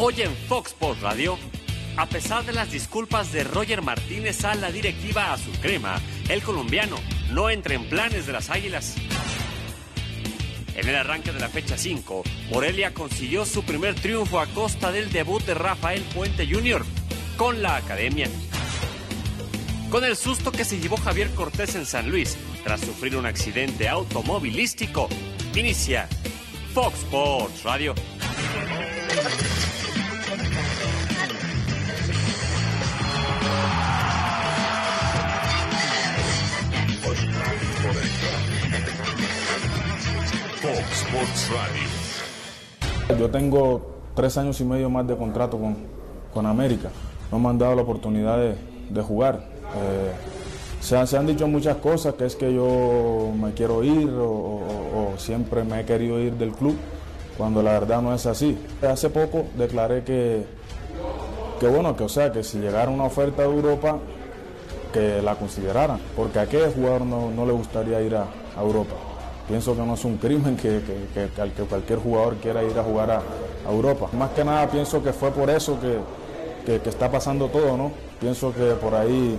Hoy en Fox Sports Radio, a pesar de las disculpas de Roger Martínez a la directiva Azul Crema, el colombiano no entra en planes de las Águilas. En el arranque de la fecha 5, Morelia consiguió su primer triunfo a costa del debut de Rafael Puente Jr. con la academia. Con el susto que se llevó Javier Cortés en San Luis tras sufrir un accidente automovilístico, inicia Fox Sports Radio. Yo tengo tres años y medio más de contrato con, con América. No me han dado la oportunidad de, de jugar. Eh, se, han, se, han, dicho muchas cosas, que es que yo me quiero ir o, siempre me he querido ir del club, cuando la verdad no es así. Hace poco declaré que, que bueno, que o sea, que si llegara una oferta de Europa, que la consideraran, porque a qué jugador no, no le gustaría ir a Europa pienso que no es un crimen que, que, que, que cualquier jugador quiera ir a jugar a, Europa. Más que nada pienso que fue por eso que, está pasando todo, ¿no? Pienso que por ahí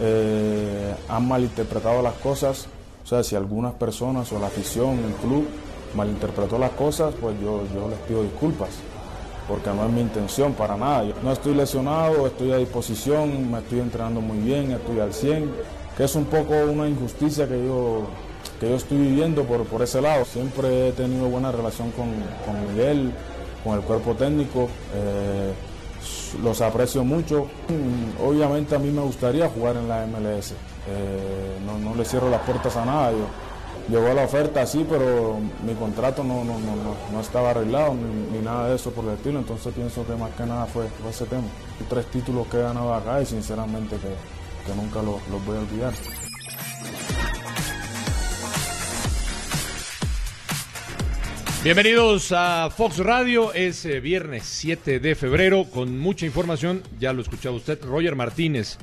eh, han malinterpretado las cosas. O sea, si algunas personas o la afición, el club, malinterpretó las cosas, pues yo, yo les pido disculpas, porque no es mi intención para nada. Yo no estoy lesionado, estoy a disposición, me estoy entrenando muy bien, estoy al 100, que es un poco una injusticia que yo que yo estoy viviendo por, por ese lado. Siempre he tenido buena relación con, con Miguel, con el cuerpo técnico, eh, los aprecio mucho. Obviamente a mí me gustaría jugar en la MLS, eh, no, no, le cierro las puertas a nada. Yo, llegó la oferta sí, pero mi contrato no, no, no, estaba arreglado ni, ni, nada de eso por el estilo, entonces pienso que más que nada fue, fue ese tema. Tres títulos que he ganado acá y sinceramente que, que nunca los, los voy a olvidar. Bienvenidos a Fox Radio, es eh, viernes 7 de febrero con mucha información, ya lo escuchaba usted, Roger Martínez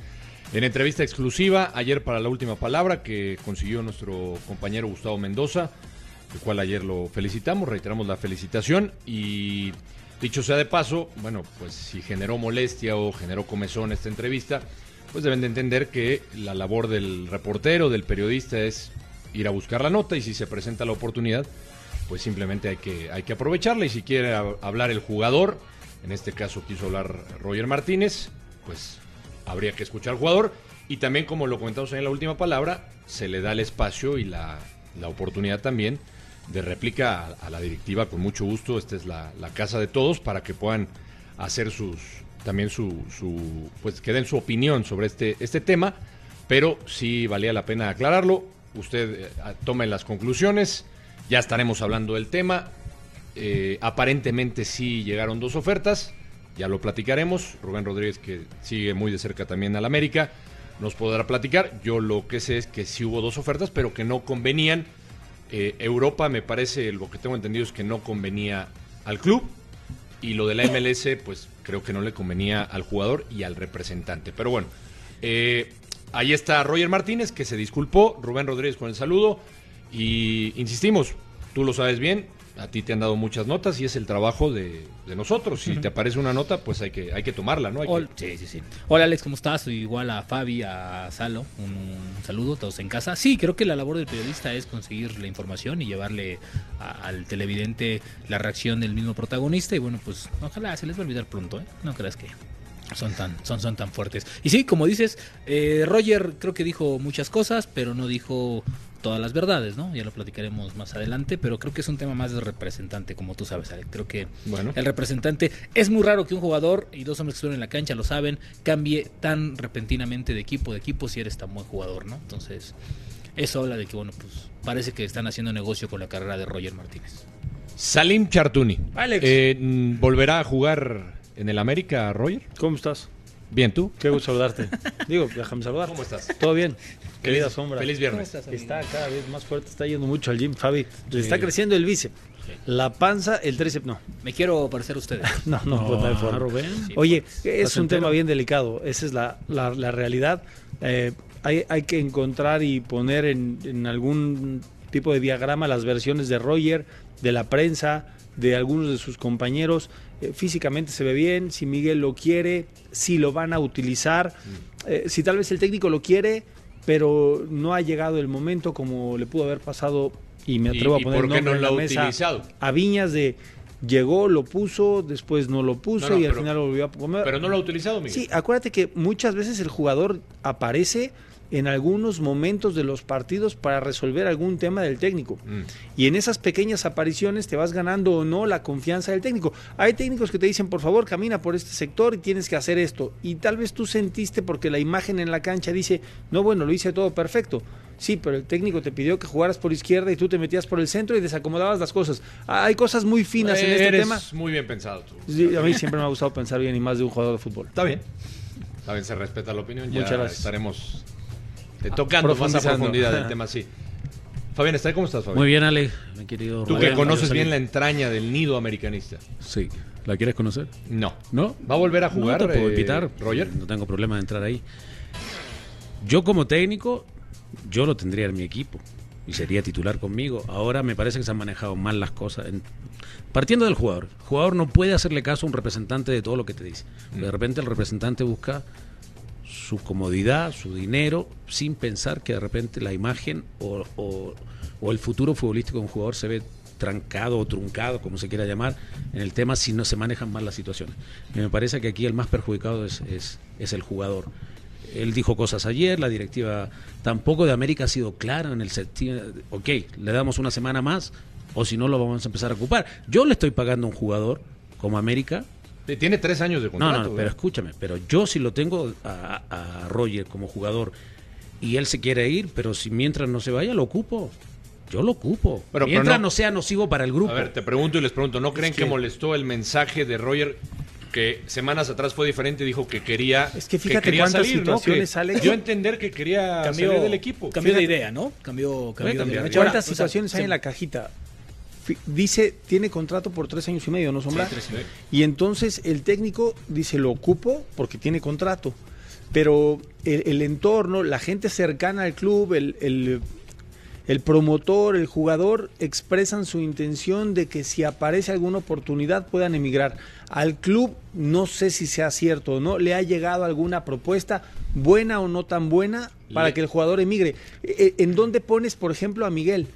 en entrevista exclusiva ayer para la última palabra que consiguió nuestro compañero Gustavo Mendoza, el cual ayer lo felicitamos, reiteramos la felicitación y dicho sea de paso, bueno, pues si generó molestia o generó comezón esta entrevista, pues deben de entender que la labor del reportero, del periodista es ir a buscar la nota y si se presenta la oportunidad, pues simplemente hay que, hay que aprovecharla. Y si quiere hablar el jugador, en este caso quiso hablar Roger Martínez, pues habría que escuchar al jugador. Y también como lo comentamos en la última palabra, se le da el espacio y la, la oportunidad también de réplica a, la directiva con mucho gusto, esta es la, la, casa de todos para que puedan hacer sus también su, su pues que den su opinión sobre este, este tema, pero sí valía la pena aclararlo, usted eh, tome las conclusiones, ya estaremos hablando del tema. Eh, aparentemente sí llegaron dos ofertas, ya lo platicaremos. Rubén Rodríguez, que sigue muy de cerca también al América, nos podrá platicar. Yo lo que sé es que sí hubo dos ofertas, pero que no convenían. Eh, Europa, me parece, lo que tengo entendido es que no convenía al club. Y lo de la MLS, pues creo que no le convenía al jugador y al representante. Pero bueno, eh, ahí está Roger Martínez, que se disculpó. Rubén Rodríguez con el saludo. Y insistimos, tú lo sabes bien, a ti te han dado muchas notas y es el trabajo de, de nosotros. Si uh -huh. te aparece una nota, pues hay que, hay que tomarla, ¿no? Hay Hola, que... Sí, sí, sí. Hola Alex, ¿cómo estás? Igual a Fabi, a Salo, un, un, saludo, todos en casa. Sí, creo que la labor del periodista es conseguir la información y llevarle a, al televidente la reacción del mismo protagonista. Y bueno, pues ojalá se les va a olvidar pronto, ¿eh? No creas que son tan, son, son tan fuertes. Y sí, como dices, eh, Roger creo que dijo muchas cosas, pero no dijo todas las verdades, ¿no? Ya lo platicaremos más adelante, pero creo que es un tema más de representante, como tú sabes, Alex. Creo que bueno. el representante es muy raro que un jugador y dos hombres que estuvieron en la cancha lo saben, cambie tan repentinamente de equipo de equipo si eres tan buen jugador, ¿no? Entonces, eso habla de que, bueno, pues parece que están haciendo negocio con la carrera de Roger Martínez. Salim Chartuni. Alex. Eh, ¿Volverá a jugar en el América, Roger? ¿Cómo estás? Bien, ¿tú? Qué gusto saludarte. Digo, déjame saludar. ¿Cómo estás? Todo bien. Querida Feliz- sombra. Feliz viernes. estás, Está cada vez más fuerte, está yendo mucho al gym, Fabi. Le Sí. está creciendo el bíceps. La panza, el tríceps, no. Me quiero parecer a ustedes. No, no, pues no forma. Rubén. Sí, Oye, pues, es ¿estás un entero? tema bien delicado. Esa es la, la, la realidad. Eh, hay, hay que encontrar y poner en, en algún tipo de diagrama las versiones de Roger, de la prensa, de algunos de sus compañeros. Eh, físicamente se ve bien, si Miguel lo quiere, si lo van a utilizar, eh, si tal vez el técnico lo quiere, pero no ha llegado el momento como le pudo haber pasado y me ¿Y- atrevo y a poner por qué nombre no en lo la ha mesa utilizado? a Viñas de llegó, lo puso, después no lo puso No, no, y al pero- final lo volvió a poner. Pero no lo ha utilizado, Miguel. Sí, acuérdate que muchas veces el jugador aparece en algunos momentos de los partidos para resolver algún tema del técnico. Mm. Y en esas pequeñas apariciones te vas ganando o no la confianza del técnico. Hay técnicos que te dicen, por favor, camina por este sector y tienes que hacer esto. Y tal vez tú sentiste porque la imagen en la cancha dice, no, bueno, lo hice todo perfecto. Sí, pero el técnico te pidió que jugaras por izquierda y tú te metías por el centro y desacomodabas las cosas. Hay cosas muy finas en este Eres tema. muy bien pensado tú. Sí, a mí siempre me ha gustado pensar bien y más de un jugador de fútbol. Está bien. Está bien, se respeta la opinión. Ya Muchas gracias. estaremos eh, tocando más a profundidad del tema, sí. Fabián, ¿está- ¿cómo estás, Fabián? Muy bien, Ale, mi querido Tú Rubén, que conoces bien la entraña del nido americanista. Sí. ¿La quieres conocer? No. ¿No? ¿Va a volver a jugar, No te puedo eh, invitar. Roger? No tengo problema de entrar ahí. Yo como técnico, yo lo tendría en mi equipo y sería titular conmigo. Ahora me parece que se han manejado mal las cosas. En- Partiendo del jugador. El jugador no puede hacerle caso a un representante de todo lo que te dice. De repente el representante busca su comodidad, su dinero, sin pensar que de repente la imagen o, el futuro futbolístico de un jugador se ve trancado o truncado, como se quiera llamar, en el tema si no se manejan mal las situaciones. Y me parece que aquí el más perjudicado es, es, el jugador. Él dijo cosas ayer, la directiva tampoco de América ha sido clara en el sentido, ok, le damos una semana más o si no lo vamos a empezar a ocupar. Yo le estoy pagando a un jugador como América Tiene tres años de no, contrato. no, no, pero escúchame, pero yo si lo tengo a, a Roger como jugador y él se quiere ir, pero si mientras no se vaya lo ocupo. Yo lo ocupo. Pero- pero mientras no- no, sea nocivo para el grupo. A ver, te pregunto y les pregunto, ¿no creen que... que- molestó el mensaje de Roger que semanas atrás fue diferente y dijo que quería Es que fíjate quería cuántas salir, ¿no? situaciones, Que Alex. dio a entender que quería Cambió, salir del equipo. cambió de idea, ¿no? Cambió, cambió de idea. de idea. ¿Cuántas Ahora, o sea, situaciones hay se- en la cajita? Dice, tiene contrato por tres años y medio, ¿no, Sombra? Sí, tres y medio. Y entonces el técnico dice, lo ocupo porque tiene contrato. Pero el, el entorno, la gente cercana al club, el, el- el promotor, el jugador, expresan su intención de que si aparece alguna oportunidad puedan emigrar. Al club, no sé si sea cierto o no, le ha llegado alguna propuesta, buena o no tan buena, para Le- que el jugador emigre. Eh, ¿En dónde pones, por ejemplo, a Miguel?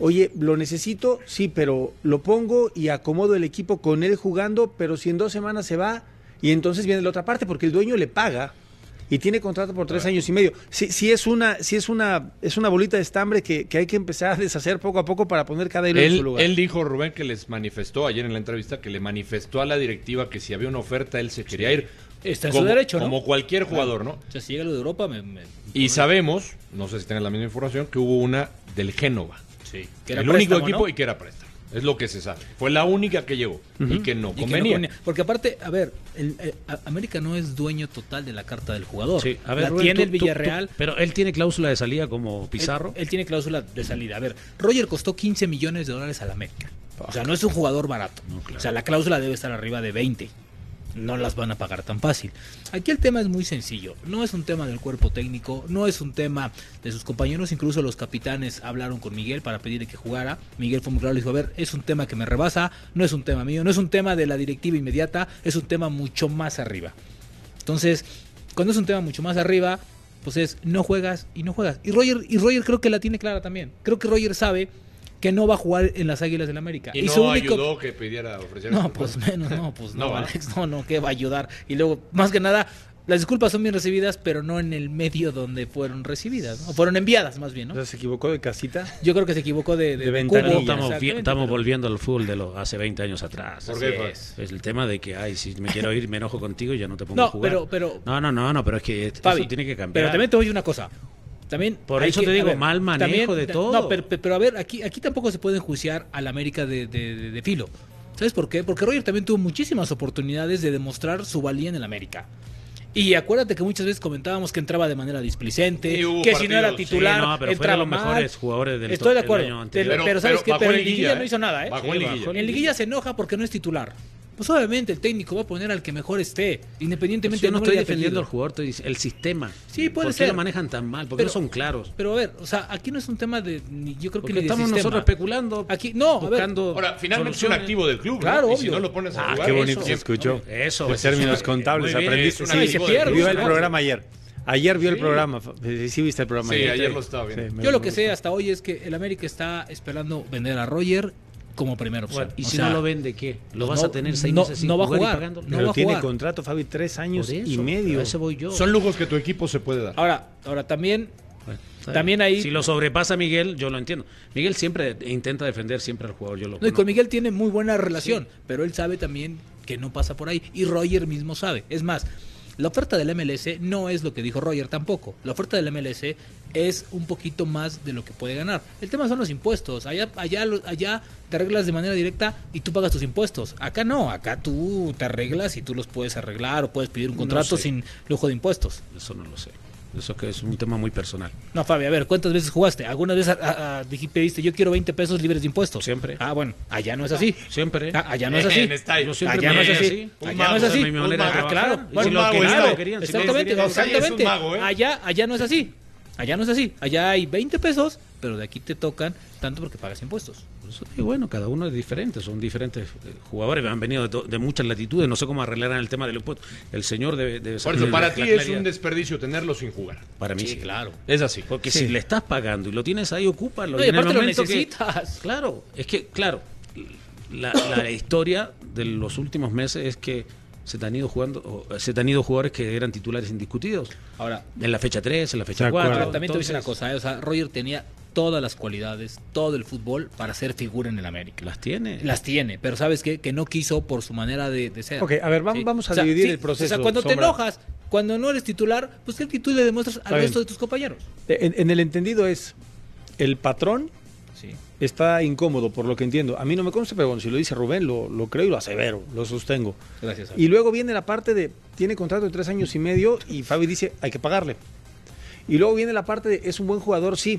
Oye, lo necesito, sí, pero lo pongo y acomodo el equipo con él jugando, pero si en dos semanas se va y entonces viene la otra parte, porque el dueño le paga y tiene contrato por tres años y medio. Sí, sí es una, sí es una, es una bolita de estambre que, que hay que empezar a deshacer poco a poco para poner cada hilo en su Él, lugar. él dijo, Rubén, que les manifestó ayer en la entrevista, que le manifestó a la directiva que si había una oferta él se quería ir. Está en como, su derecho, ¿no? Como cualquier jugador, ¿no? O sea, si llega lo de Europa, me, me- Y sabemos, no sé si tengan la misma información, que hubo una del Génova. Sí, que era el único equipo ¿no? y que era préstamo. Es lo que se sabe. Fue la única que llegó y que no Y que no convenía. Porque aparte, a ver, el, eh, a- América no es dueño total de la carta del jugador. Sí, a ver, la Rubén, tiene tú- el tú- tú- Villarreal. pero él tiene cláusula de salida como Pizarro. Él, él tiene cláusula de salida. A ver, Roger costó 15 millones de dólares al América. O sea, no es un jugador barato. No, claro. O sea, la cláusula debe estar arriba de 20. No las van a pagar tan fácil. Aquí el tema es muy sencillo. No es un tema del cuerpo técnico, no es un tema de sus compañeros. Incluso los capitanes hablaron con Miguel para pedirle que jugara. Miguel fue muy claro y dijo, a ver, es un tema que me rebasa, no es un tema mío, no es un tema de la directiva inmediata, es un tema mucho más arriba. Entonces, cuando es un tema mucho más arriba, pues es no juegas y no juegas. Y Roger, y Roger creo que la tiene clara también. Creo que Roger sabe que no va a jugar en las Águilas del América. Y, no su único- ayudó que pidiera ofrecer No, pues menos, no, pues no, No. Alex, no, no, que va a ayudar. Y luego, más que nada, las disculpas son bien recibidas, pero no en el medio donde fueron recibidas, ¿no? Fueron enviadas más bien, O ¿no? sea, se ecuivocó de casita. Yo creo que se equivocó de, de, De cubo, estamos, volviendo al fútbol de los hace 20 años atrás. ¿Por qué, es. Es el tema de que, ay, si me quiero ir, me enojo contigo y ya no te pongo a No, jugar. pero, pero, No, no, no, no, pero es que esto Fabi, tiene que cambiar. Pero también te decir una cosa. También Por eso que- te digo, mal manejo de todo. No, pero, pero a ver, aquí, aquí tampoco se puede enjuiciar al América de, de- de- de filo. ¿Sabes por qué? Porque Roger también tuvo muchísimas oportunidades de demostrar su valía en el América. Y acuérdate que muchas veces comentábamos que entraba de manera displicente, que si no era titular, Sí, no, pero fue de entraba los mal. mejores jugadores del Estoy de acuerdo. Pero, ¿sabes pero qué? bajó Pero en liguilla no hizo nada, ¿eh? Bajó Sí, en bajó. liguilla. En liguilla se enoja porque no es titular. Pues obviamente el técnico va a poner al que mejor esté, independientemente Yo no estoy defendiendo al jugador, estoy diciendo el sistema. Sí, puede ¿Por ser. qué lo manejan tan mal? Porque Pero- no son claros. Pero a ver, o sea, aquí no es un tema de, ni- yo creo que Porque ni de estamos sistema. nosotros especulando. Aquí, no, a ver, buscando Ahora, finalmente es un activo del club, ¿no? Claro, Y si obvio. no lo pones a Ah, jugar, qué bonito eso- se escuchó. Eso. En eso términos contables, bien, aprendiste. Sí, se pierde, vio el programa ayer. Ayer vio el programa. Sí, viste el programa Sí, ayer. ayer lo estaba viendo. Sí, yo lo que sé hasta hoy es que el América está esperando vender a Roger como primera opción. Bueno, y O si sea, no lo vende, ¿qué? ¿Lo vas no- a tener seis no- meses sin no va a jugar y jugar. pagándolo? No va tiene jugar. contrato, Fabi, tres años eso, y medio. Ese voy yo. Son lujos que tu equipo se puede dar. Ahora, ahora también Bueno, También ahí- Si lo sobrepasa Miguel, yo lo entiendo. Miguel siempre intenta defender siempre al jugador. Yo lo No, y con Miguel tiene muy buena relación, pero él sabe también que no pasa por ahí. Y Roger mismo sabe. Es más, la oferta del MLS no es lo que dijo Roger tampoco. La oferta del MLS es un poquito más de lo que puede ganar. El tema son los impuestos. Allá, allá, allá te arreglas de manera directa y tú pagas tus impuestos. Acá no, acá tú te arreglas y tú los puedes arreglar o puedes pedir un No contrato sé. sin lujo de impuestos. Eso no lo sé. Eso que es un tema muy personal. No, Fabi, a ver, ¿cuántas veces jugaste? ¿Alguna vez a- a- a- dij- pediste yo quiero 20 pesos libres de impuestos? Siempre. Ah, bueno, allá no es así. Siempre. Ah, allá no es así. Yo siempre Allá no es así. Allá no es así. claro. Exactamente, querían, o sea, es un exactamente. mago, ¿eh? Allá, allá no es así. Allá no es así. Allá hay 20 pesos, pero de aquí te tocan tanto porque pagas impuestos. Por eso digo, bueno, cada uno es diferente, son diferentes eh, jugadores, han venido de, to- de muchas latitudes, no sé cómo arreglarán el tema del impuesto. El señor debe, debe Por eso, para ti es un desperdicio tenerlo sin jugar. Para mí sí. claro. Es así. Porque Sí. si le estás pagando y lo tienes ahí, ocúpalo. No, y en el lo que- necesitas. claro, es que, claro, la, la historia de los últimos meses es que se te han ido jugando, o, se te han ido jugadores que eran titulares indiscutidos. Ahora, En la fecha 3, en la fecha acuerdo. 4. ahora, también te voy a decir una cosa. ¿eh? O sea, Roger tenía todas las cualidades, todo el fútbol para ser figura en el América. Las tiene. Las tiene, pero ¿sabes qué? Que no quiso por su manera de, de ser. Ok, a ver, vam- vamos a dividir el proceso, O sea, cuando te enojas, cuando no eres titular, pues que actitud le demuestras al resto de tus compañeros. En, en el entendido es, el patrón Sí. está incómodo, por lo que entiendo. A mí no me consta, pero bueno, si lo dice Rubén, lo, lo creo y lo asevero, lo sostengo. Gracias. Y luego viene la parte de, tiene contrato de tres años y medio y Fabi dice, hay que pagarle. Y luego viene la parte de, es un buen jugador, sí.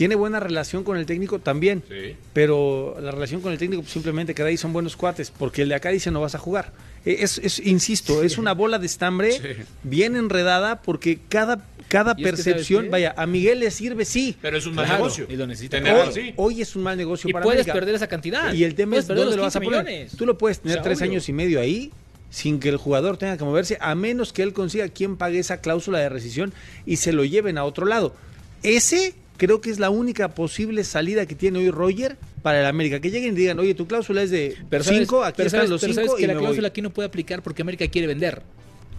Tiene buena relación con el técnico también. Sí. Pero la relación con el técnico pues, simplemente que de ahí son buenos cuates, porque el de acá dice no vas a jugar. Eh, Es, es- insisto, es una bola de estambre Sí. bien enredada porque cada, cada Y es que, ¿sabes percepción, vaya, a Miguel le sirve sí. Pero es un mal Claro, negocio. y lo necesita. Hoy, hoy es un mal negocio Y para puedes América. perder esa cantidad. Y el tema Puedes es dónde lo vas a 15 poner. millones. Tú lo puedes tener O sea, tres obvio. años y medio ahí sin que el jugador tenga que moverse, a menos que él consiga quien pague esa cláusula de rescisión y se lo lleven a otro lado. Ese creo que es la única posible salida que tiene hoy Roger para el América. Que lleguen y digan, oye, tu cláusula es de Pero sabes- 5, aquí pero están sabes- los pero sabes 5 que y la voy. cláusula aquí no puede aplicar porque América quiere vender.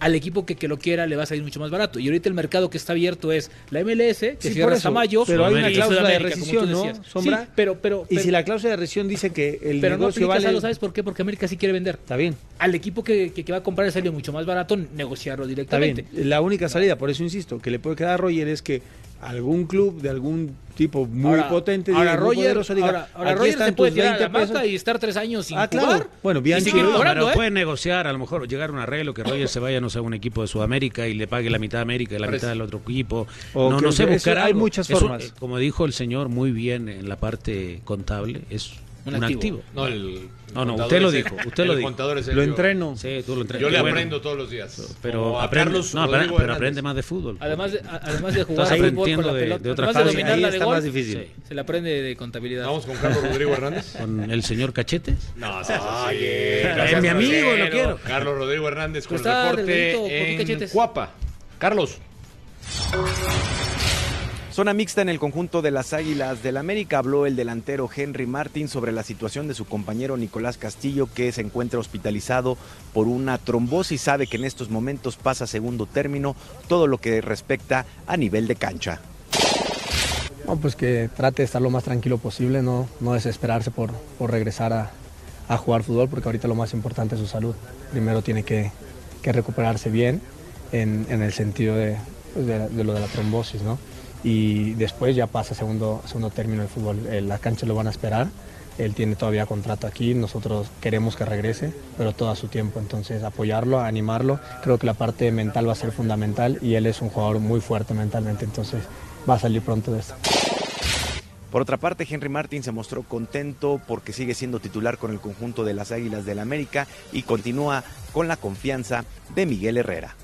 Al equipo que, que lo quiera le va a salir mucho más barato. Y ahorita el mercado que está abierto es la MLS, que Sí, cierra hasta mayo. pero hay una y cláusula de rescisión, ¿no. Sombra? Sí, pero, pero, Y pero- si la cláusula de rescisión dice que el pero no negocio aplica, vale... Salo, ¿sabes por qué? Porque América sí quiere vender. Está bien, Al equipo que, que, que va a comprar le sale mucho más barato negociarlo está bien. directamente. La única salida, por eso insisto, que le puede quedar a Roger es que algún club de algún tipo muy Ahora- potente, ahora Roger, poderoso, diga, ahora, ahora Roger se puede tirar a la 20 pesos. maca y estar tres años sin Ah, claro. jugar. Bueno, y Bianchi- No, cobrando, pero ¿eh? pueden negociar, a lo mejor llegar a un arreglo que Roger se vaya, no sé, a un equipo de Sudamérica y le pague la mitad de América y la Parece. mitad del otro equipo. O no, que- no sé, eso- buscar hay algo. muchas Eso, formas. eh, como dijo el señor muy bien en la parte contable, es Un un, activo. activo. No, el No, no, usted lo dijo, usted lo dijo. contador es Lo entreno. Sí, tú lo entregas. Yo le Bueno, aprendo todos los días. Pero aprende, Carlos no, pero, pero aprende más de fútbol. Además de, además de jugar fútbol con aprendiendo la de- pelota, de otra además de fase. dominarla Ahí de está gol, más difícil. sí, se la aprende de contabilidad. Vamos con Carlos Rodrigo Hernández. Con el señor Cachete. No, seas así. Es mi amigo, lo quiero. Carlos Rodrigo Hernández con el reporte delgadito, ¿por qué en? Cuapa. Carlos. Zona mixta en el conjunto de las Águilas del América habló el delantero Henry Martin sobre la situación de su compañero Nicolás Castillo que se encuentra hospitalizado por una trombosis. Sabe que en estos momentos pasa segundo término todo lo que respecta a nivel de cancha. No, pues que trate de estar lo más tranquilo posible, no, no desesperarse por, por regresar a, a jugar fútbol, porque ahorita lo más importante es su salud. Primero tiene que, que recuperarse bien en, en el sentido de, pues, de- de lo de la trombosis, ¿no? Y después ya pasa a segundo, segundo término el fútbol. Eh, las canchas lo van a esperar, él tiene todavía contrato aquí, nosotros queremos que regrese, pero todo a su tiempo. Entonces apoyarlo, animarlo, creo que la parte mental va a ser fundamental y él es un jugador muy fuerte mentalmente, entonces va a salir pronto de esto. Por otra parte, Henry Martin se mostró contento porque sigue siendo titular con el conjunto de las Águilas del América y continúa con la confianza de Miguel Herrera.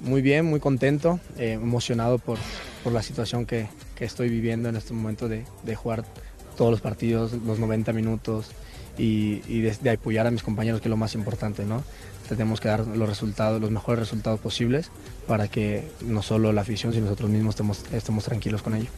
Muy bien, muy contento, eh, emocionado por, por la situación que, que estoy viviendo en este momento de, de jugar todos los partidos, los 90 minutos y, de apoyar a mis compañeros, que es lo más importante, ¿no? Tenemos que dar los resultados, los mejores resultados posibles para que no solo la afición, sino nosotros mismos estemos, estemos tranquilos con ello.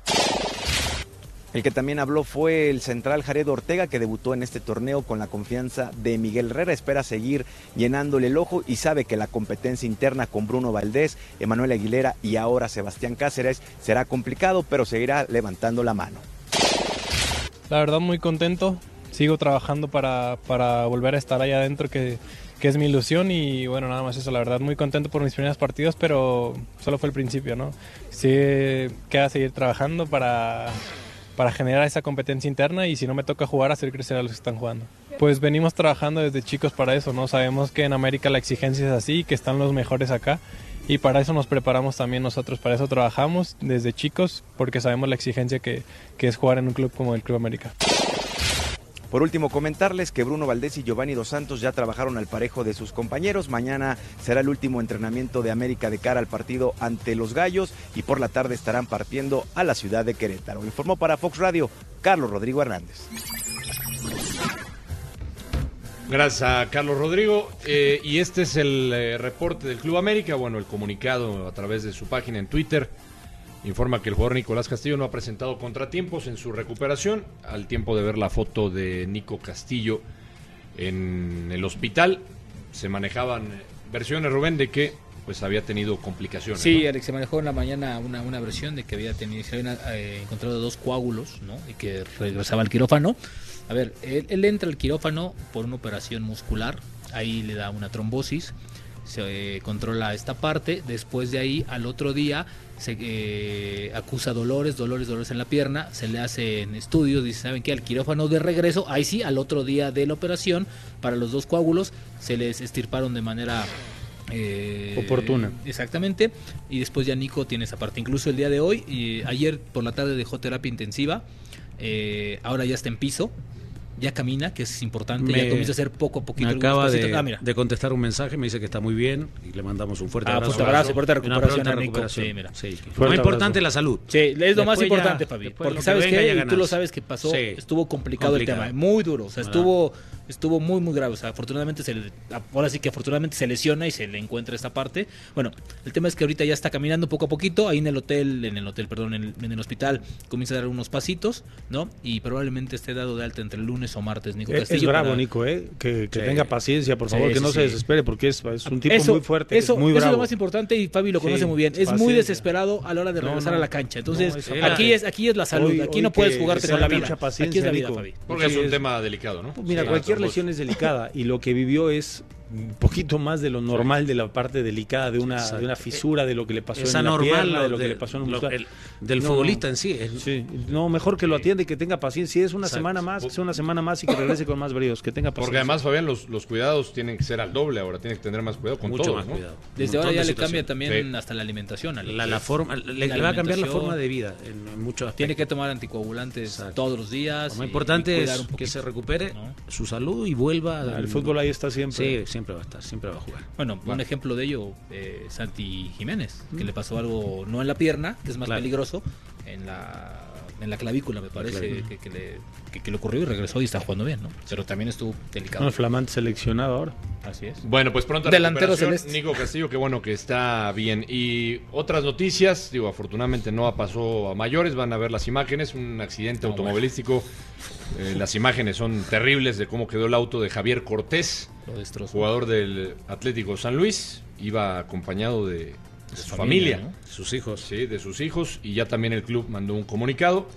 El que también habló fue el central Jared Ortega, que debutó en este torneo con la confianza de Miguel Herrera. Espera seguir llenándole el ojo y sabe que la competencia interna con Bruno Valdés, Emanuel Aguilera y ahora Sebastián Cáceres será complicado, pero seguirá levantando la mano. La verdad muy contento, sigo trabajando para, para volver a estar ahí adentro, que, que, es mi ilusión y bueno, nada más eso, la verdad muy contento por mis primeros partidos, pero solo fue el principio, ¿no? Sí, queda seguir trabajando para, para generar esa competencia interna y si no me toca jugar, hacer crecer a los que están jugando. Pues venimos trabajando desde chicos para eso, ¿no? Sabemos que en América la exigencia es así, que están los mejores acá y para eso nos preparamos también nosotros, para eso trabajamos desde chicos porque sabemos la exigencia que, que es jugar en un club como el Club América. Por último, comentarles que Bruno Valdés y Giovanni Dos Santos ya trabajaron al parejo de sus compañeros. Mañana será el último entrenamiento de América de cara al partido ante los Gallos y por la tarde estarán partiendo a la ciudad de Querétaro. Informó para Fox Radio Carlos Rodrigo Hernández. Gracias Carlos Rodrigo. Eh, y este es el eh, reporte del Club América. Bueno, el comunicado a través de su página en Twitter informa que el jugador Nicolás Castillo no ha presentado contratiempos en su recuperación. Al tiempo de ver la foto de Nico Castillo en el hospital, se manejaban versiones, Rubén, de que pues había tenido complicaciones. Sí, ¿no? Alex, se manejó en la mañana una, una versión de que había tenido, se habían eh, encontrado dos coágulos, ¿no? Y que regresaba al quirófano. A ver, él, él, entra al quirófano por una operación muscular, ahí le da una trombosis, se eh, controla esta parte, después de ahí al otro día se eh, acusa dolores, dolores, dolores en la pierna, se le hacen estudios, dice, ¿saben qué? Al quirófano de regreso, ahí sí, al otro día de la operación, para los dos coágulos, se les estirparon de manera eh, oportuna. Exactamente. Y después ya Nico tiene esa parte. Incluso el día de hoy, eh, ayer por la tarde dejó terapia intensiva. Eh, ahora ya está en piso. Ya camina, que es importante. Me- ya comienza a hacer poco a poquito. Me acaba de, Ah, mira. de contestar un mensaje, me dice que está muy bien y le mandamos un fuerte Ah, abrazo. fuerte abrazo y fuerte Una recuperación pronta a Nico. recuperación. Sí, mira. Sí, lo importante es la salud. Sí, es lo más Después ya- importante, Fabi. Porque que sabes que ya tú lo sabes que pasó, Sí. estuvo complicado, Complicado. el tema, muy duro, o sea, ¿Verdad? estuvo estuvo muy muy grave, o sea, afortunadamente se le- ahora sí que afortunadamente se lesiona y se le encuentra esta parte. Bueno, el tema es que ahorita ya está caminando poco a poquito, ahí en el hotel, en el hotel, perdón, en el, en el hospital comienza a dar unos pasitos, ¿no? Y probablemente esté dado de alta entre el lunes o martes, Nico Es, es Castillo. bravo, para- Nico, ¿eh? Que, que Sí. tenga paciencia, por Sí, favor, que no sí. se desespere, porque es, es un tipo eso, muy fuerte, eso, es muy eso bravo. es lo más importante y Fabi lo Sí, conoce muy bien. Es muy desesperado a la hora de regresar no. a la cancha. Entonces, No, aquí es aquí es la salud. Hoy- aquí hoy no puedes jugarte con la vida. aquí es la vida, Nico. Fabi. Porque es un es- tema delicado, ¿no? Mira, Sí, cualquier lesión es delicada y lo que vivió es un poquito más de lo normal de la parte delicada de una, de una fisura, de lo que le pasó en la pierna, de lo que de- le pasó en un lo- muscular. el- del No, futbolista en sí. Sí, no, mejor que lo atiende y que tenga paciencia. Si es una Exacto. semana más, que sea una semana más y que regrese con más bríos, que tenga paciencia. Porque además, Fabián, los, los cuidados tienen que ser al doble ahora, tienen que tener más cuidado con Mucho todo, más ¿no? cuidado. Desde ahora ya le cambia también Sí. hasta la alimentación. Alex. La, la forma, le, La le va a cambiar la forma de vida en, en muchos aspectos. Tiene que tomar anticoagulantes Exacto. todos los días. Lo más importante es que se recupere su salud y vuelva. El al- fútbol ahí está siempre. Sí, siempre va a estar, siempre va a jugar. Bueno, un ejemplo de ello, eh, Santi Jiménez, que le pasó algo, no en la pierna, que es más Claro. peligroso, en la, en la clavícula, me parece, clavícula. que, que le, que, que le ocurrió y regresó y está jugando bien, ¿no? Pero también estuvo delicado. No, el flamante seleccionado ahora. Así es. Bueno, pues pronto Delantero celeste. Nico Castillo, que bueno que está bien. Y otras noticias, digo, afortunadamente no pasó a mayores, van a ver las imágenes, un accidente No, automovilístico. Eh, las imágenes son terribles de cómo quedó el auto de Javier Cortés, Lo jugador del Atlético San Luis, iba acompañado de, de su, su familia, familia, Sus hijos. sí, de sus hijos, y ya también el club mandó un comunicado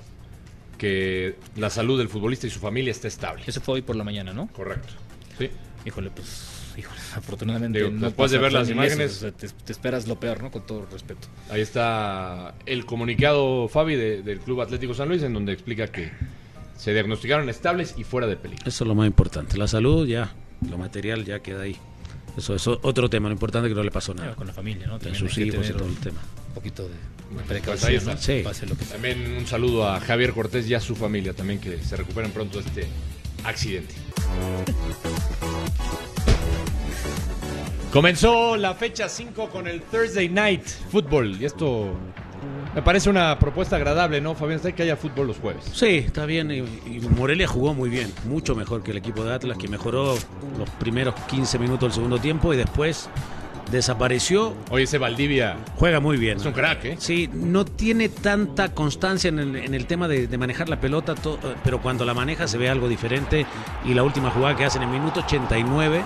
que la salud del futbolista y su familia está estable. Eso fue hoy por la mañana, ¿no? Correcto. Sí. Híjole, pues, híjole, afortunadamente. Digo, no después de ver las eso, imágenes- o sea, te, te esperas lo peor, ¿no? Con todo respeto. Ahí está el comunicado, Fabi, de- del Club Atlético San Luis, en donde explica que se diagnosticaron estables y fuera de peligro. Eso es lo más importante. La salud ya, lo material ya queda ahí. Eso es otro tema. Lo importante es que no le pasó nada. Con la familia, ¿no? También sus hijos y todo el tema. poquito de Pues ahí precaución. Sí. Pase lo que pase. También un saludo a Javier Cortés y a su familia también que se recuperen pronto de este accidente. Comenzó la fecha 5 con el Thursday Night Football y esto me parece una propuesta agradable, ¿no, Fabián? Está que haya fútbol los jueves. Sí, está bien. Y, y Morelia jugó muy bien, mucho mejor que el equipo de Atlas, que mejoró los primeros 15 minutos del segundo tiempo y después desapareció. Oye, ese Valdivia Juega muy bien. es un crack, ¿eh? Sí, no tiene tanta constancia en el, en el tema de, de manejar la pelota, to- pero cuando la maneja se ve algo diferente y la última jugada que hace en el minuto 89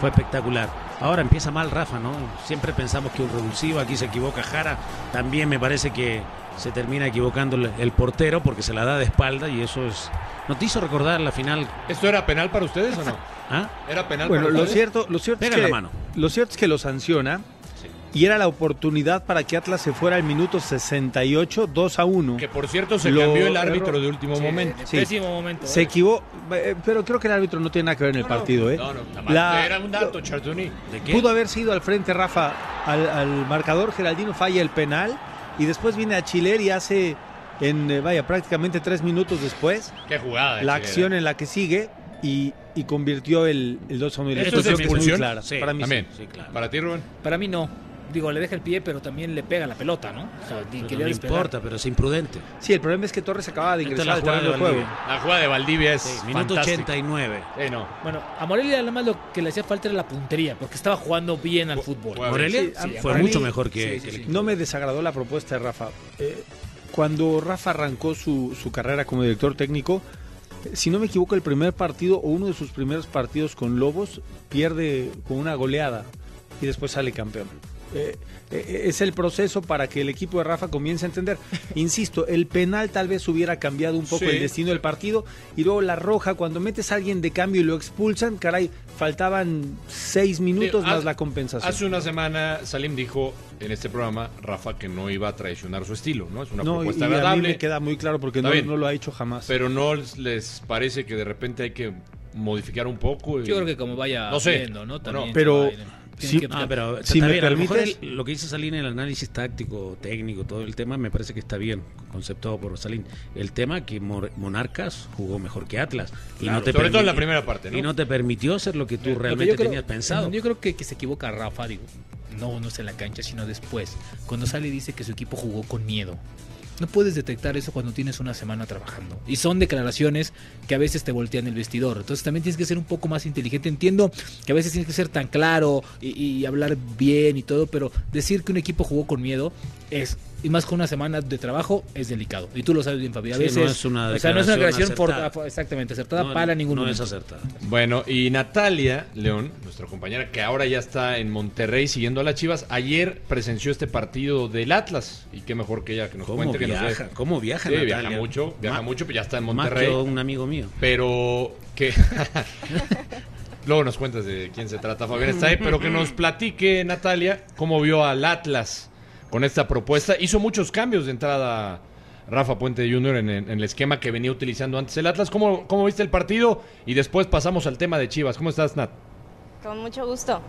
fue espectacular. Ahora empieza mal Rafa, ¿no? Siempre pensamos que un revulsivo, aquí se equivoca Jara, también me parece que se termina equivocando el, portero porque se la da de espalda y eso es... ¿No te hizo recordar la final? ¿Esto era penal para ustedes o no? ¿Ah? ¿Era penal Bueno, para lo ustedes? cierto, lo cierto es que la mano. lo cierto es que lo sanciona y era la oportunidad para que Atlas se fuera al minuto 68 2 a 1. Que por cierto se Lo cambió el árbitro erró. de último momento. Sí. Pésimo momento. Se ¿eh? equivocó, eh, pero creo que el árbitro no tiene nada que ver en el partido, ¿eh? No, no, nada más. La- era un dato, Chartuni. Pudo haber sido al frente Rafa al, al marcador, Geraldino falla el penal y después viene a Chiler y hace en eh, vaya prácticamente tres minutos después Qué jugada. la Chile. acción en la que sigue y, y convirtió el, el 2 a 1. Y la ¿Esto es expulsión? clara. Sí, para mí sí. También. Sí, claro. Para ti, Rubén. Para mí no. Digo, le deja el pie, pero también le pega la pelota, ¿no? O sea, y Pero quería no importa, pero es imprudente. Sí, el problema es que Torres acaba de ingresar la al terreno de juego. Valdivia. La jugada de Valdivia es Sí, minuto fantástica. 89. Eh, no. Bueno, a Morelia nada más lo que le hacía falta era la puntería, porque estaba jugando bien al fútbol. Morelia Sí, sí, fue mucho mí- mejor que, sí, que el. No me desagradó la propuesta de Rafa. Eh, cuando Rafa arrancó su, su carrera como director técnico, eh, si no me equivoco, el primer partido o uno de sus primeros partidos con Lobos pierde con una goleada y después sale campeón. Eh, eh, es el proceso para que el equipo de Rafa comience a entender. Insisto, el penal tal vez hubiera cambiado un poco Sí. el destino del partido y luego la roja, cuando metes a alguien de cambio y lo expulsan, caray, faltaban seis minutos Sí, más la compensación. Hace una semana Salim dijo en este programa, Rafa, que no iba a traicionar su estilo, ¿no? Es una no, propuesta y a mí agradable, me queda muy claro porque no, bien. no lo ha hecho jamás. pero no les parece que de repente hay que modificar un poco. y- Yo creo que como vaya No sé. viendo, ¿no? Pero- se va a ir- sí, que- Ah, pero Si está me bien. A lo mejor el- lo que dice Salín en el análisis táctico, técnico, todo el tema, me parece que está bien conceptuado por Salín. El tema que Monarcas jugó mejor que Atlas. Y Claro, no te sobre todo en la primera parte, ¿no? Y no te permitió hacer lo que tú realmente creo- tenías pensado. Yo creo que, que se equivoca Rafa, digo. No, no es en la cancha, sino después. Cuando sale dice que su equipo jugó con miedo. No puedes detectar eso cuando tienes una semana trabajando. Y son declaraciones que a veces te voltean el vestidor. Entonces también tienes que ser un poco más inteligente. Entiendo que a veces tienes que ser tan claro y, hablar bien y todo, pero decir que un equipo jugó con miedo es, y más con una semana de trabajo, es delicado. Y tú lo sabes bien, Fabi. A Sí, veces, no es una o sea, no es una for- acertada. exactamente acertada No, para ningún No es acertada. Bueno, y Natalia León, nuestra compañera que ahora ya está en Monterrey siguiendo a las Chivas, ayer presenció este partido del Atlas. Y qué mejor que ella que nos ¿Cómo cuente que nos viaja? ¿Cómo viaja Sí, Natalia? viaja mucho, viaja Ma- mucho, pero ya está en Más Monterrey. que un amigo mío. Pero que. Luego nos cuentas de quién se trata, Fabián está ahí, pero que nos platique, Natalia, cómo vio al Atlas con esta propuesta. Hizo muchos cambios de entrada Rafa Puente Jr. en, en el esquema que venía utilizando antes el Atlas. ¿Cómo, ¿Cómo viste el partido? Y después pasamos al tema de Chivas. ¿Cómo estás, Nat? Con mucho gusto.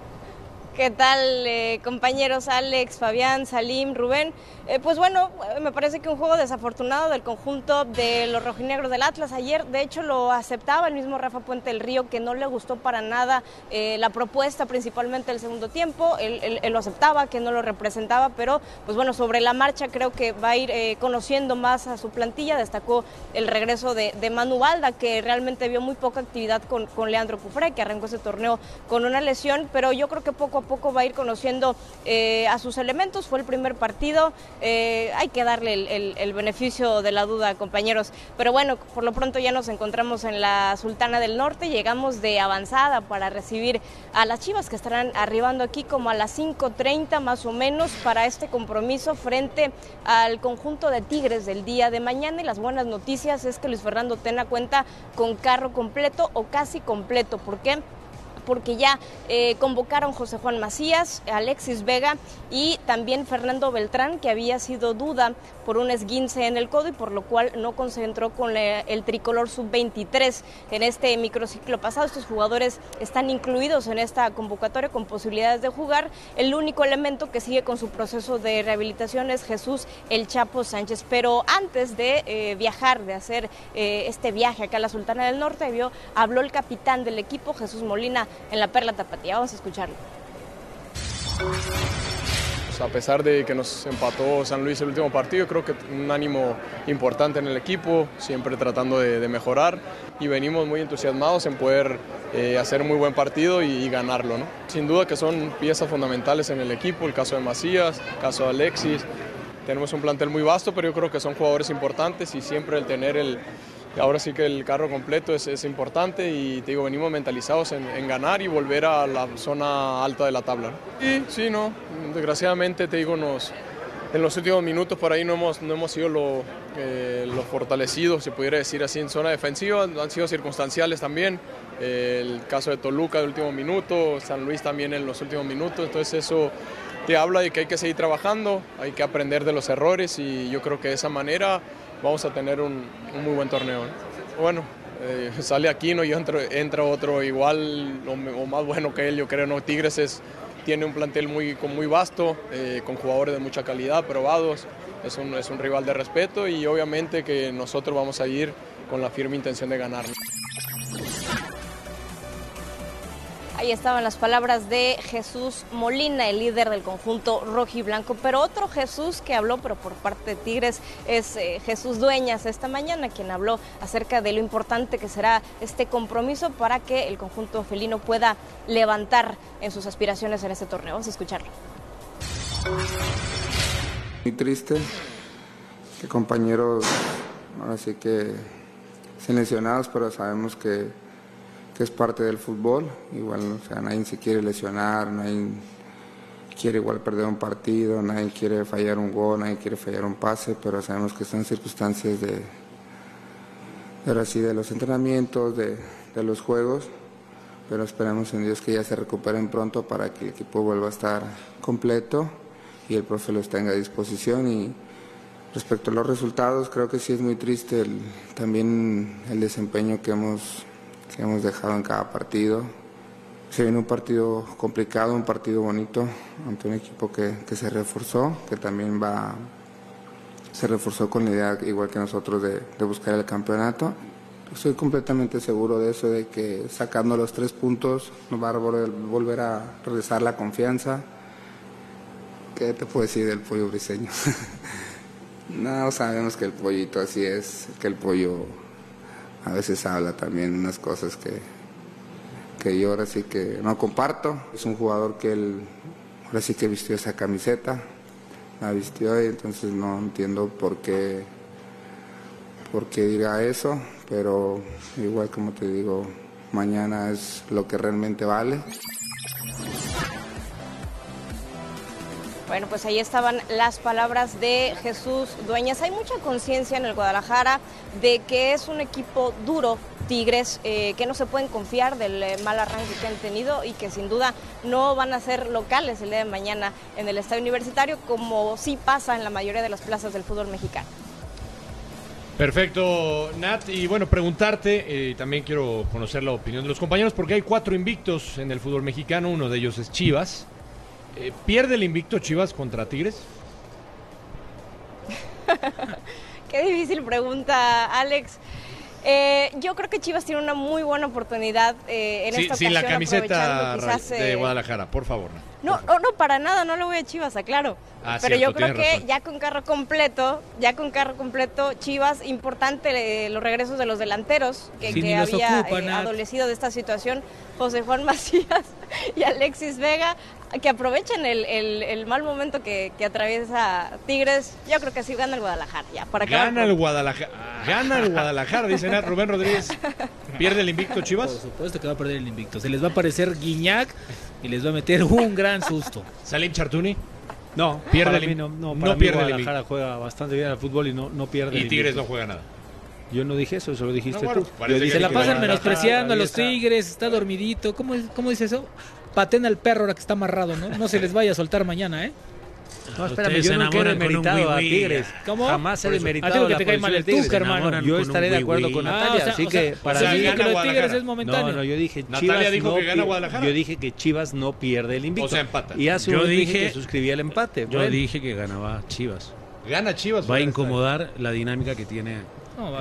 ¿Qué tal, eh, compañeros Alex, Fabián, Salim, Rubén? Eh, pues bueno, me parece que un juego desafortunado del conjunto de los rojinegros del Atlas. Ayer, de hecho, lo aceptaba el mismo Rafa Puente del Río, que no le gustó para nada eh, la propuesta, principalmente el segundo tiempo. Él, lo aceptaba, que no lo representaba, pero pues bueno, sobre la marcha creo que va a ir eh, conociendo más a su plantilla. Destacó el regreso de, Manu Balda, que realmente vio muy poca actividad con, con Leandro Cufré, que arrancó ese torneo con una lesión, pero yo creo que poco a poco va a ir conociendo eh, a sus elementos. Fue el primer partido, eh, hay que darle el, el- el beneficio de la duda, compañeros. Pero bueno, por lo pronto ya nos encontramos en la Sultana del Norte, llegamos de avanzada para recibir a las Chivas que estarán arribando aquí como a las 5.30 más o menos para este compromiso frente al conjunto de Tigres del día de mañana. Y las buenas noticias es que Luis Fernando Tena cuenta con carro completo o casi completo. ¿Por qué? Porque ya eh, convocaron José Juan Macías, Alexis Vega y también Fernando Beltrán, que había sido duda por un esguince en el codo y por lo cual no concentró con el tricolor sub-23 en este microciclo pasado. Estos jugadores están incluidos en esta convocatoria con posibilidades de jugar. El único elemento que sigue con su proceso de rehabilitación es Jesús El Chapo Sánchez. Pero antes de eh, viajar, de hacer eh, este viaje acá a la Sultana del Norte, vio, habló el capitán del equipo, Jesús Molina, en la Perla Tapatía. Vamos a escucharlo. Pues, a pesar de que nos empató San Luis el último partido, creo que un ánimo importante en el equipo, siempre tratando de, mejorar y venimos muy entusiasmados en poder eh, hacer muy buen partido y, ganarlo. ¿no? Sin duda que son piezas fundamentales en el equipo, el caso de Macías, el caso de Alexis. Tenemos un plantel muy vasto, pero yo creo que son jugadores importantes y siempre el tener el, ahora sí que el carro completo es, es importante y te digo, venimos mentalizados en, ganar y volver a la zona alta de la tabla. Y sí, no, desgraciadamente te digo, nos, en los últimos minutos por ahí no hemos, no hemos sido lo, eh, lo fortalecidos, se pudiera decir así, en zona defensiva, han sido circunstanciales también. el caso de Toluca de último minuto, San Luis también en los últimos minutos, entonces eso te habla de que hay que seguir trabajando, hay que aprender de los errores y yo creo que de esa manera vamos a tener un, muy buen torneo. Bueno, eh, sale Aquino y entra, otro igual o, más bueno que él, yo creo. ¿no? Tigres es, tiene un plantel muy, muy vasto, eh, con jugadores de mucha calidad, probados. Es un, es un rival de respeto y obviamente que nosotros vamos a ir con la firme intención de ganar. Ahí estaban las palabras de Jesús Molina, el líder del conjunto rojo y blanco. Pero otro Jesús que habló, pero por parte de Tigres, es eh, Jesús Dueñas esta mañana, quien habló acerca de lo importante que será este compromiso para que el conjunto felino pueda levantar en sus aspiraciones en este torneo. Vamos a escucharlo. Muy triste que compañeros, ahora sí que seleccionados, pero sabemos que que es parte del fútbol. Igual, o sea, nadie se quiere lesionar, nadie quiere igual perder un partido, nadie quiere fallar un gol, nadie quiere fallar un pase, pero sabemos que son circunstancias de, de, sí, de los entrenamientos, de, de los juegos, pero esperamos en Dios que ya se recuperen pronto para que el equipo vuelva a estar completo y el profe los tenga a disposición y respecto a los resultados creo que sí es muy triste el, también el desempeño que hemos que hemos dejado en cada partido. Se viene un partido complicado, un partido bonito ante un equipo que, que se reforzó, que también va, se reforzó con la idea, igual que nosotros, de, de buscar el campeonato. Estoy completamente seguro de eso, de que sacando los tres puntos nos va a volver a regresar la confianza. ¿Qué te puedo decir del pollo briseño? no, sabemos que el pollito así es, que el pollo a veces habla también unas cosas que, que yo ahora sí que no comparto. Es un jugador que él ahora sí que vistió esa camiseta, la vistió y entonces no entiendo por qué, por qué diga eso, pero igual como te digo, mañana es lo que realmente vale. Bueno, pues ahí estaban las palabras de Jesús Dueñas. Hay mucha conciencia en el Guadalajara de que es un equipo duro, Tigres, eh, que no se pueden confiar del eh, mal arranque que han tenido y que sin duda no van a ser locales el día de mañana en el estadio universitario, como sí pasa en la mayoría de las plazas del fútbol mexicano. Perfecto, Nat. Y bueno, preguntarte, eh, también quiero conocer la opinión de los compañeros, porque hay cuatro invictos en el fútbol mexicano, uno de ellos es Chivas. Eh, ¿Pierde el invicto Chivas contra Tigres? Qué difícil pregunta, Alex. Eh, yo creo que Chivas tiene una muy buena oportunidad eh, en esta ocasión. Sin la camiseta de Guadalajara, por favor. No, no, no, para nada, no le voy a Chivas, aclaro. Ah, Pero yo creo que ya con carro completo, ya con carro completo, Chivas, importante los regresos de los delanteros que, había adolecido de esta situación, José Juan Macías y Alexis Vega, que aprovechen el, mal momento que, atraviesa Tigres. Yo creo que sí gana el Guadalajara. Ya, para gana el Guadalajara. Gana el Guadalajara, dice Rubén Rodríguez. ¿Pierde el invicto Chivas? Por supuesto que va a perder el invicto. Se les va a parecer Guiñac y les va a meter un gran susto. ¿Sale Chartuni? No, pierde el, no, no, para no pierde Guadalajara el juega bastante bien al fútbol y no, no pierde. Y Tigres no juega nada. Yo no dije eso, eso lo dijiste no, tú. Dije, se la pasan menospreciando a los Tigres, está dormidito. ¿Cómo, cómo dice eso? Paten al perro ahora que está amarrado, ¿no? No se les vaya a soltar mañana, ¿eh? No, ah, espérame, yo nunca he demeritado a Tigres. ¿Cómo? Jamás he demeritado a que te el Tuca, hermano. Yo estaré de acuerdo con ah, Natalia, así que para mí... que los Tigres es momentáneo. No, no, yo dije Natalia dijo que gana Guadalajara. Yo dije que Chivas no pierde el invicto. O sea, empata. Y hace un dije que suscribía el empate. Yo dije que ganaba Chivas. Gana Chivas. Va a incomodar la dinámica que tiene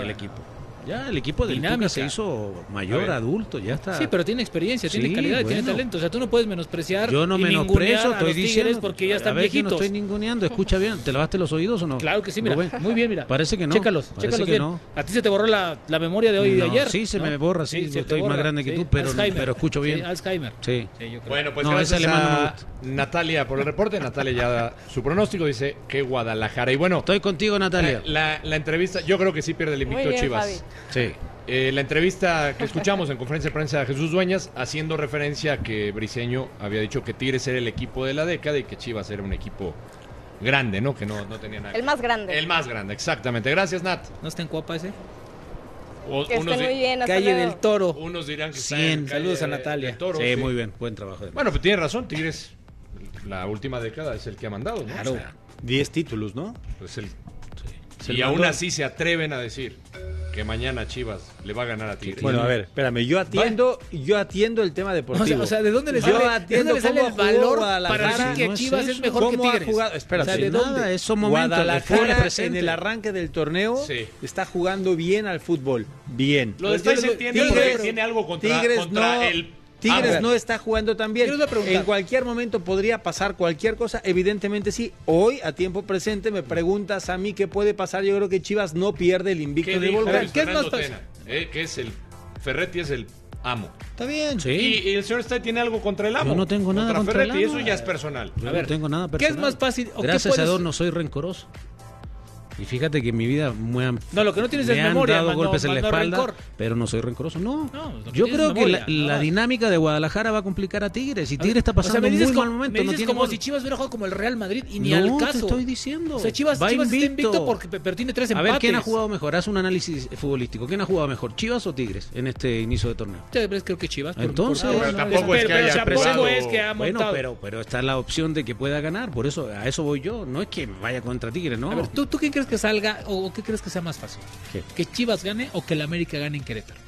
el equipo. Ya el equipo de Dinámica. Se hizo mayor, adulto, ya está. Sí, pero tiene experiencia, tiene calidad, tiene talento. O sea, tú no puedes menospreciar. Yo no menosprecio, estoy diciendo. Porque ya están a viejitos. no estoy ninguneando, escucha bien. ¿Te lavaste los oídos o no? Claro que sí, mira. Muy bien, mira. Parece que no. Chécalos, chécalos bien. A ti se te borró la, la memoria de hoy y de ayer. Sí, se me borra, sí. estoy más grande que tú, pero, pero, escucho bien. Alzheimer. Sí. Bueno, pues gracias a Natalia por el reporte. Natalia ya da su pronóstico, dice que Guadalajara. Y bueno. Estoy contigo, Natalia. La entrevista, yo creo que sí pierde el invicto Chivas. Sí. Eh, la entrevista que escuchamos en conferencia de prensa de Jesús Dueñas, haciendo referencia a que Briseño había dicho que Tigres era el equipo de la década y que Chivas era un equipo grande, ¿no? Que no, no tenía nada. El más grande. El más grande, exactamente. Gracias, Nat. ¿No está en Cuapa ese? O, que unos muy bien, calle del Toro. Unos dirán que 100. Está en Saludos a Natalia. Toro, sí, muy bien, buen trabajo. Bueno, pues tiene razón, Tigres. La última década es el que ha mandado, ¿no? Claro. 10 títulos, ¿no? Pues el, sí. y aún así se atreven a decir que mañana Chivas le va a ganar a Tigres. Bueno, a ver, espérame, yo atiendo, yo atiendo el tema deportivo. O sea, o sea ¿de dónde le sale, yo atiendo dónde sale el valor para que Chivas es, mejor que Tigres? Ha jugado? Espérate, o sea, ¿de dónde? Nada, eso Guadalajara en el arranque del torneo sí. está jugando bien al fútbol, bien. Lo pues de Tigres, tiene algo contra, Tigres contra no, el Ah, Tigres no está jugando tan bien. En cualquier momento podría pasar cualquier cosa, evidentemente sí. Hoy, a tiempo presente, me preguntas a mí qué puede pasar. Yo creo que Chivas no pierde el invicto de volver. ¿Qué es más eh, que es el Ferretti es el amo. Está bien. Sí. Y, el señor Stay tiene algo contra el amo. Yo no tengo nada contra, Ferretti, el amo. eso ya es personal. A ver, no tengo nada personal. ¿Qué es más fácil? Gracias a Dios no soy rencoroso. Y fíjate que mi vida me han, no, lo que no tienes me es han memoria, dado golpes en la espalda, pero no soy rencoroso. No, no yo creo que la, dinámica de Guadalajara va a complicar a Tigres y Tigres está pasando o sea, me muy mal momento. Me como si Chivas hubiera jugado como el Real Madrid y ni no, al caso. Te estoy diciendo. O sea, Chivas, va invicto. porque, pero tres empates. A ver, ¿quién ha jugado mejor? Haz un análisis futbolístico. ¿Quién ha jugado mejor, Chivas o Tigres en este inicio de torneo? creo que Chivas. Entonces. Bueno, pero pero está la opción de que pueda ganar, por eso a eso voy yo. No es que vaya contra Tigres, no. A ver, ¿Tú quién crees crees que salga o qué crees que sea más fácil? ¿Que Chivas gane o que el América gane en Querétaro?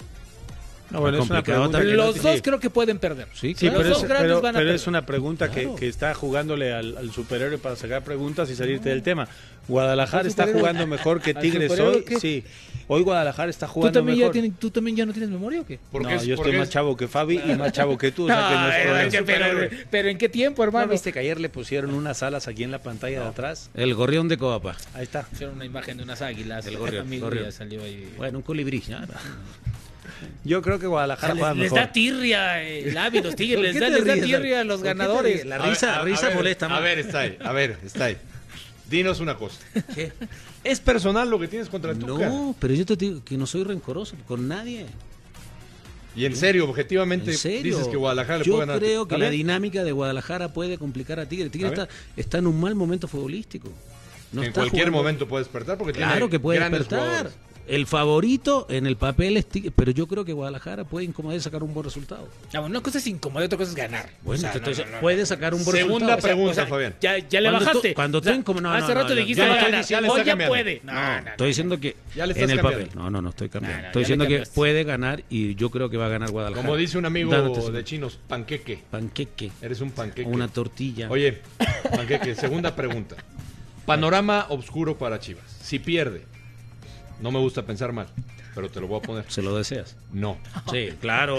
No, bueno, es una pregunta los dos creo que pueden perder. Sí, pero, es, una pregunta que, está jugándole al, superhéroe para sacar preguntas y salirte del tema. Guadalajara está jugando mejor que Tigres hoy. Sí, Hoy Guadalajara está jugando ¿Tú también, mejor. Ya ¿Tú también ya no tienes memoria o qué? Porque no, es, yo estoy más chavo que Fabi y más chavo que tú. o sea, que no es Ay, pero, ¿en qué tiempo, hermano? ¿No viste que ayer le pusieron unas alas aquí en la pantalla de atrás? El gorrión de Coapa. Ahí está. Pusieron una imagen de unas águilas. El gorrión. El gorrión. Salió ahí. Bueno, un colibrí. Yo creo que Guadalajara o sea, les, les da tirria eh, el Avi, los Tigres, les, da, les da, tirria a los ganadores. La risa, la risa molesta. A ver, está ahí, a ver, está ahí. Dinos una cosa. ¿Qué? ¿Es personal lo que tienes contra el Tuca? No, pero yo te digo que no soy rencoroso con nadie. Y en serio, objetivamente, dices que Guadalajara le Yo puede ganar. Yo creo que la dinámica de Guadalajara puede complicar a Tigre. Tigre está, está, en un mal momento futbolístico. No en cualquier momento puede despertar porque claro tiene que puede despertar el favorito en el papel, pero yo creo que Guadalajara puede incomodar y sacar un buen resultado. Una cosa es incomodar, otra cosa es ganar. Bueno, entonces puede sacar un buen resultado. Segunda pregunta, Fabián. Ya, ya, le cuando bajaste. Tú, cuando o sea, Hace rato dijiste hoy ya puede. No, estoy diciendo que en el papel. No, no, no estoy cambiando. estoy diciendo que puede ganar y yo creo que va a ganar Guadalajara. Como dice un amigo de chinos, panqueque. Panqueque. Eres un panqueque. Una tortilla. Oye, panqueque, segunda pregunta. Panorama oscuro para Chivas. Si pierde, no me gusta pensar mal, pero te lo voy a poner. ¿Se lo deseas? No. Sí, claro.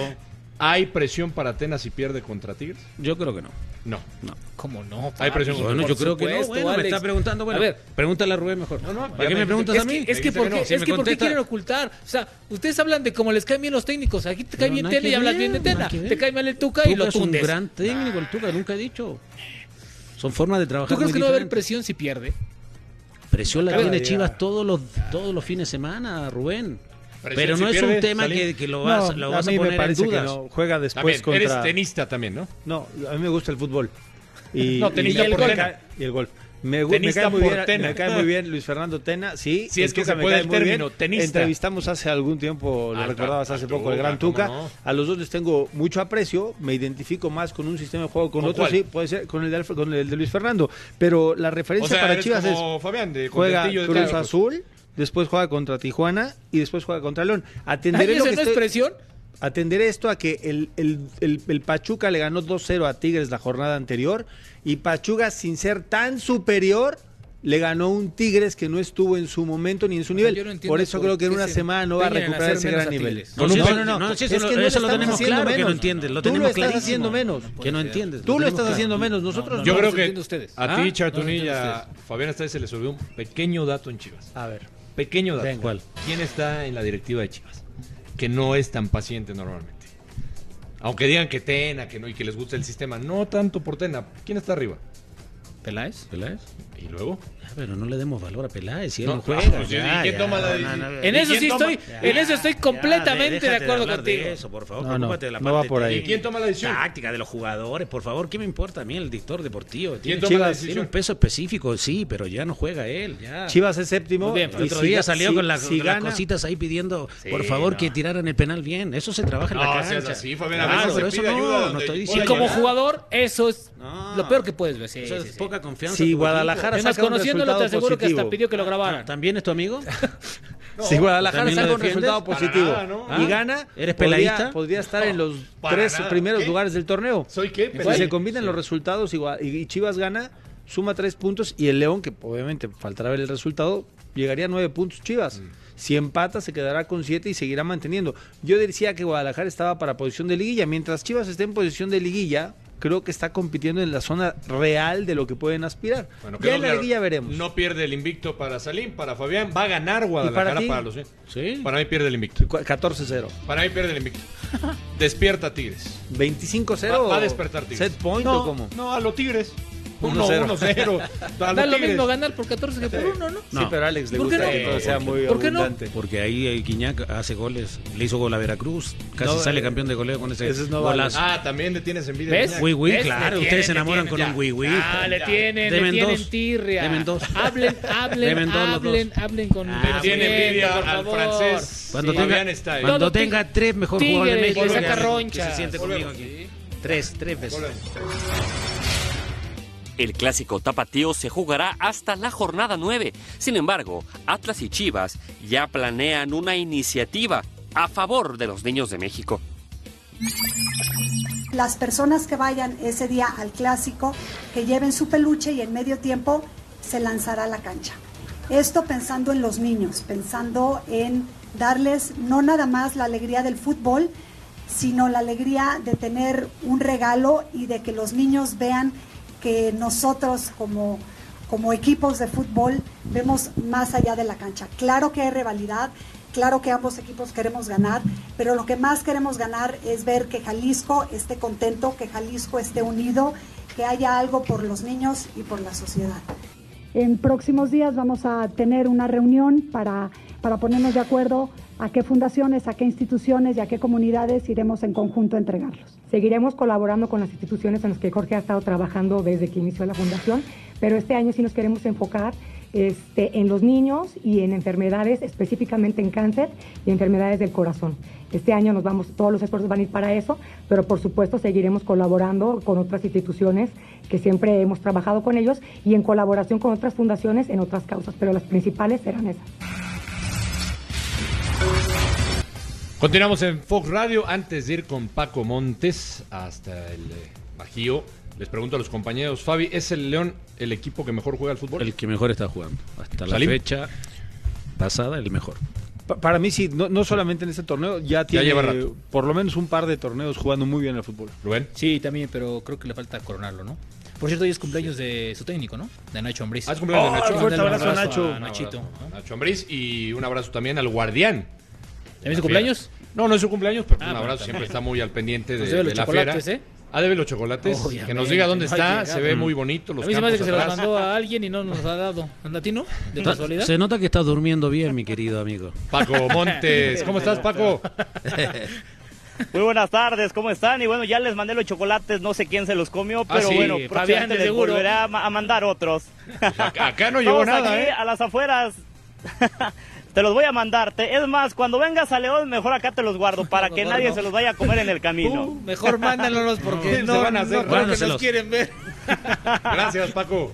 ¿Hay presión para Atenas si pierde contra Tigres? Yo creo que no. No. No. ¿Cómo no? Hay presión. Bueno, yo creo supuesto, que no. Me está preguntando. Bueno, a ver, pregúntale a Rubén mejor. No, no, ¿Para qué me, preguntas a mí? Es que, porque, no. es que porque quieren ocultar. O sea, ustedes hablan de cómo les caen bien los técnicos. Aquí te cae bien Tele y hablas bien de Tela. Te cae mal el Tuca, y lo tundes. es un gran técnico, el Tuca, nunca he dicho. Son formas de trabajar. ¿Tú crees que no va a haber presión si pierde? Presión la tiene de Chivas todos los, todos los fines de semana, Rubén. Presión Pero si no es pierde, un tema que, que lo vas, No, lo a vas a, mí poner en parece dudas. no. Juega después También, contra... Eres tenista también, ¿no? No, a mí me gusta el fútbol. Y, No, tenista y, por el golf. y el golf. Me, me cae muy por bien, Tena. me cae muy bien Luis Fernando Tena, sí. Si es que Tuca se me puede cae el muy bien. término, tenista. Entrevistamos hace algún tiempo, lo recordabas hace poco, el gran ¿cómo Tuca. no? A los dos les tengo mucho aprecio, me identifico más con un sistema de juego, con ¿Con otro cuál? sí, puede ser con el, de, Alf- con el de Luis Fernando. Pero la referencia O sea, para Chivas como es Fabián, de juega contentillo de Cruz. Azul, después juega contra Tijuana y después juega contra León. Atenderé Ay, lo ¿eso que no es estoy- presión? Atenderé esto a que el, el- el- el Pachuca le ganó 2-0 a Tigres la jornada anterior y Pachuca, sin ser tan superior, le ganó un Tigres que no estuvo en su momento ni en su nivel. yo no entiendo por eso por creo que en una se semana no va a recuperar ese menos gran nivel. No, no, no, no. no, sí, Es lo- que no eso lo tenemos haciendo claro que no menos. entiendes, lo Tú tenemos lo estás clarísimo. haciendo menos. Que no entiendes. Tú lo tenemos estás claro. haciendo menos. Nosotros Yo no. creo que entiendo ustedes. a ¿Ah? ti, entiendo a Fabián hasta se les olvidó un pequeño dato en Chivas. A ver. Pequeño dato. ¿Cuál? ¿Quién está en la directiva de Chivas? Que no es tan paciente normalmente. Aunque digan que Tena, que no, y que les gusta el sistema. No tanto por Tena. ¿Quién está arriba? ¿Peláez? ¿Peláez? ¿Y luego? Ah, Pero no le demos valor a Peláez si él No, juega. pues, ¿y ya, quién ya, toma la no, decisión? no, En ¿y eso quién sí toma- estoy, en eso estoy completamente de acuerdo de contigo. eso, por favor, No, de la no va parte por ahí. ¿Y quién toma la decisión? táctica de los jugadores, por favor, ¿qué me importa a mí el dictor deportivo? Tiene, toma la decisión? tiene un peso específico, sí, pero ya no juega él, ya. Chivas es séptimo. Bien, el y otro si día salió si- con, la- si con las cositas ahí pidiendo, Sí, por favor, no. que tiraran el penal bien. Eso se trabaja en la No, cancha. así, Fabián, Claro, pero eso no, no estoy hay Y diciendo. como jugador, eso es lo peor que puedes ver. Sí, Eso sí, es sí. poca confianza. Si en tu Guadalajara Es más, saca un conociéndolo, te aseguro que hasta pidió que lo equipo. grabaran. Ah, ¿También es tu amigo? si Guadalajara ¿también saca un resultado positivo nada, ¿no? y ¿Ah? gana, ¿Eres podría-? Podría estar en los tres nada. primeros ¿Qué? lugares del torneo. ¿Soy qué? Si se combinan los resultados y, Chivas gana, suma tres puntos y el León, que obviamente faltará ver el resultado, llegaría a nueve puntos Chivas. Si empata, se quedará con siete y seguirá manteniendo. Yo decía que Guadalajara estaba para posición de liguilla. Mientras Chivas esté en posición de liguilla, creo que está compitiendo en la zona real de lo que pueden aspirar. Bueno, ya en la liguilla veremos. No pierde el invicto para Salim, para Fabián. Va a ganar Guadalajara ti? para, los. Sí. Para mí pierde el invicto. Cu- 14-0. Para mí pierde el invicto. Despierta Tigres. 25-0. Va, va a despertar Tigres. ¿Set point no, o cómo? No, a los Tigres. 1-0. 1-0. A Da lo mismo ganar por 14 que por 1, ¿no? Sí, pero a Alex le ¿Por qué gusta no? que todo sea muy ¿Por qué no? abundante. Porque ahí eh, Guiñac hace goles. Le hizo gol a Veracruz. Casi No, sale eh, campeón de goleo con ese ese no vale. golazo. Ah, también le tienes envidia. ¿Ves? Wii Wii, claro. Ustedes tienen, se enamoran tienen, con un. Wii Wii. Ah, le tienen, le tienen dos. tirria. Deben dos. Hablen, hablen, hablen, hablen con Ah, Le con tiene bien, envidia al francés. Cuando cuando tenga tres mejor jugadores de México, saca que roncha. se siente conmigo aquí. Tres, tres veces. El clásico tapatío se jugará hasta la jornada 9. Sin embargo, Atlas y Chivas ya planean una iniciativa a favor de los niños de México. Las personas que vayan ese día al clásico, que lleven su peluche y en medio tiempo se lanzará a la cancha. Esto pensando en los niños, pensando en darles no nada más la alegría del fútbol, sino la alegría de tener un regalo y de que los niños vean que nosotros como, como equipos de fútbol vemos más allá de la cancha. Claro que hay rivalidad, claro que ambos equipos queremos ganar, pero lo que más queremos ganar es ver que Jalisco esté contento, que Jalisco esté unido, que haya algo por los niños y por la sociedad. En próximos días vamos a tener una reunión para, para ponernos de acuerdo a qué fundaciones, a qué instituciones y a qué comunidades iremos en conjunto a entregarlos. Seguiremos colaborando con las instituciones en las que Jorge ha estado trabajando desde que inició la fundación, pero este año sí nos queremos enfocar este, en los niños y en enfermedades, específicamente en cáncer y enfermedades del corazón. Este año nos vamos, todos los esfuerzos van a ir para eso, pero por supuesto seguiremos colaborando con otras instituciones que siempre hemos trabajado con ellos y en colaboración con otras fundaciones en otras causas, pero las principales serán esas. Continuamos en Fox Radio. Antes de ir con Paco Montes hasta el eh, Bajío, les pregunto a los compañeros, Fabi, ¿es el León el equipo que mejor juega al fútbol? El que mejor está jugando. Hasta la fecha pasada, el mejor. Pa- Para mí sí, no, no solamente en este torneo, ya tiene lleva rato. por lo menos un par de torneos jugando muy bien al fútbol. Rubén. Sí, también, pero creo que le falta coronarlo, ¿no? Por cierto, hoy es cumpleaños de su técnico, ¿no? De Nacho Ambriz. Ah, es cumpleaños de Nacho. fuerte Un abrazo a Nacho. Un Nachito. abrazo a Nacho Ambriz y un abrazo también al Guardián. ¿También es su cumpleaños? No, no es su cumpleaños, pero Ah, un bueno, abrazo. Siempre está muy al pendiente de, Nos debe los de la chocolates, fiera. ¿eh? Ah, debe los chocolates. Obviamente, que nos diga dónde no ha está. llegado. Se ve muy bonito. Los a mí se me hace que se los atrás. mandó a alguien y no nos ha dado. ¿Anda a ti, no? ¿De casualidad? Se nota que estás durmiendo bien, mi querido amigo. Paco Montes. ¿Cómo estás, Paco? Muy buenas tardes, ¿cómo están? Y bueno, ya les mandé los chocolates, no sé quién se los comió, Ah, pero sí, bueno, Fabián, próximamente de les seguro. volveré a, ma- a mandar otros. Acá, acá no llegó nada, aquí ¿eh? a las afueras. te los voy a mandar. Te- Es más, cuando vengas a León, mejor acá te los guardo para que nadie no. se los vaya a comer en el camino. Uh, mejor mándanos porque No, no, se van a hacer. creo que nos quieren ver. Gracias, Paco.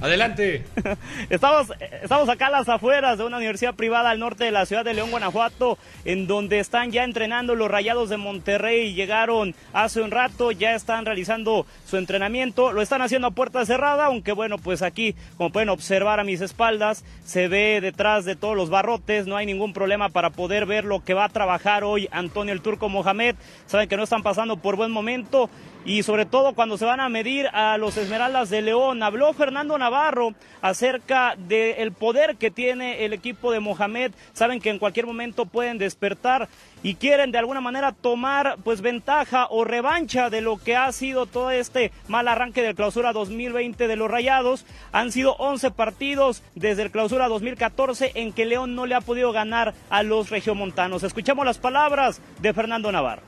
Adelante. Estamos, estamos acá a las afueras de una universidad privada al norte de la ciudad de León, Guanajuato, en donde están ya entrenando los Rayados de Monterrey. Llegaron hace un rato, ya están realizando su entrenamiento. Lo están haciendo a puerta cerrada, aunque bueno, pues aquí, como pueden observar a mis espaldas, se ve detrás de todos los barrotes. No hay ningún problema para poder ver lo que va a trabajar hoy Antonio el Turco Mohamed. Saben que no están pasando por buen momento y sobre todo cuando se van a medir a los Esmeraldas de León. Habló Fernando Navarro acerca del poder que tiene el equipo de Mohamed. Saben que en cualquier momento pueden despertar y quieren de alguna manera tomar pues ventaja o revancha de lo que ha sido todo este mal arranque del clausura 2020 de los Rayados. Han sido 11 partidos desde el clausura 2014 en que León no le ha podido ganar a los regiomontanos. Escuchamos las palabras de Fernando Navarro.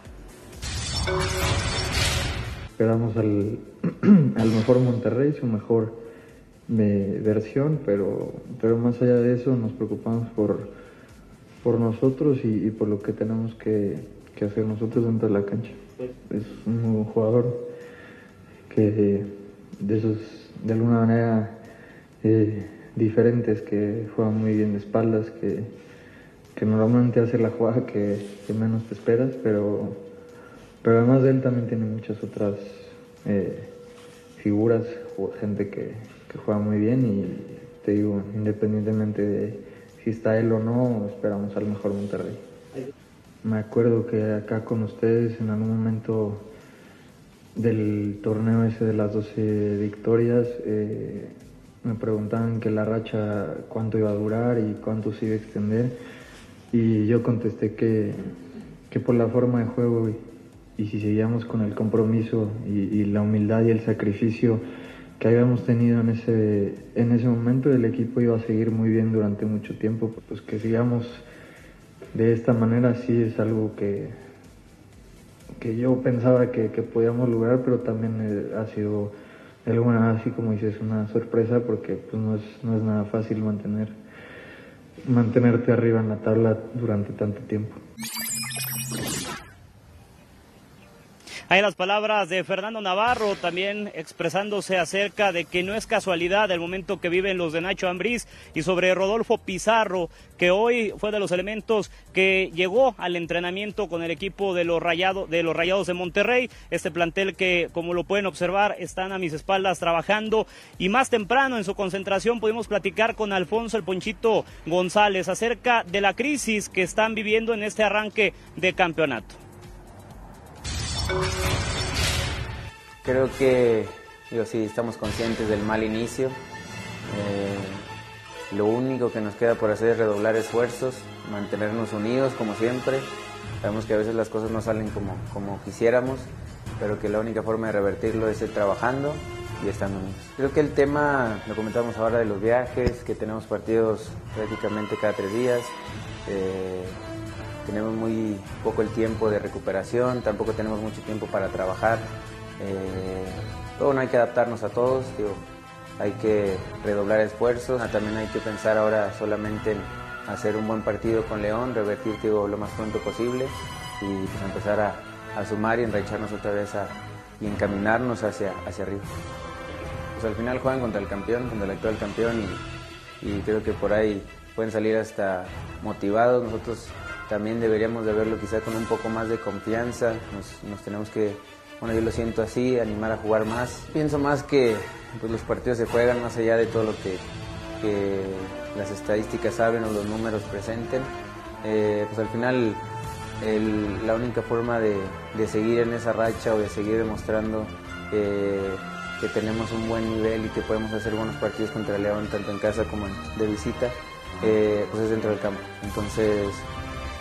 Esperamos al, al mejor Monterrey, su mejor eh, versión, pero, pero más allá de eso nos preocupamos por, por nosotros y, por lo que tenemos que, que hacer nosotros dentro de la cancha. Es un jugador que de esos, de alguna manera, eh, diferentes, que juega muy bien de espaldas, que, que normalmente hace la jugada que menos te esperas, pero, pero además de él también tiene muchas otras eh, figuras, gente que, juega muy bien y te digo, independientemente de si está él o no, esperamos al mejor Monterrey. Me acuerdo que acá con ustedes en algún momento del torneo ese de las 12 victorias, eh, me preguntaban que la racha cuánto iba a durar y cuánto se iba a extender. Y yo contesté que, que por la forma de juego y si seguíamos con el compromiso y, la humildad y el sacrificio que habíamos tenido en ese, en ese momento, el equipo iba a seguir muy bien durante mucho tiempo. Pues que sigamos de esta manera sí es algo que, que yo pensaba que, que podíamos lograr, pero también eh, ha sido de alguna manera así como dices una sorpresa porque pues no es, no es nada fácil mantener mantenerte arriba en la tabla durante tanto tiempo. Hay las palabras de Fernando Navarro también expresándose acerca de que no es casualidad el momento que viven los de Nacho Ambriz y sobre Rodolfo Pizarro, que hoy fue de los elementos que llegó al entrenamiento con el equipo de los, de los Rayados de Monterrey. Este plantel que, como lo pueden observar, están a mis espaldas trabajando. Y más temprano en su concentración pudimos platicar con Alfonso el Ponchito González acerca de la crisis que están viviendo en este arranque de campeonato. Creo que, digo, sí, estamos conscientes del mal inicio. Eh, lo único que nos queda por hacer es redoblar esfuerzos, mantenernos unidos como siempre. Sabemos que a veces las cosas no salen como, como quisiéramos, pero que la única forma de revertirlo es ir trabajando y estando unidos. Creo que el tema, lo comentamos ahora de los viajes, que tenemos partidos prácticamente cada tres días. eh, tenemos muy poco el tiempo de recuperación, tampoco tenemos mucho tiempo para trabajar. Eh, bueno, hay que adaptarnos a todos, hay que redoblar esfuerzos, Ah, también hay que pensar ahora solamente en hacer un buen partido con León, revertir digo, lo más pronto posible y pues, empezar a, sumar y enraicharnos otra vez a- y encaminarnos hacia, hacia arriba. Pues al final juegan contra el campeón, contra el actual campeón y, y creo que por ahí pueden salir hasta motivados. Nosotros también deberíamos de verlo quizá con un poco más de confianza. Nos, tenemos que, bueno, yo lo siento así, animar a jugar más. Pienso más que pues, los partidos se juegan más allá de todo lo que, las estadísticas hablen o los números presenten. Eh, pues al final la única forma de, de seguir en esa racha o de seguir demostrando eh, que tenemos un buen nivel y que podemos hacer buenos partidos contra León, tanto en casa como de visita, eh, pues es dentro del campo. Entonces,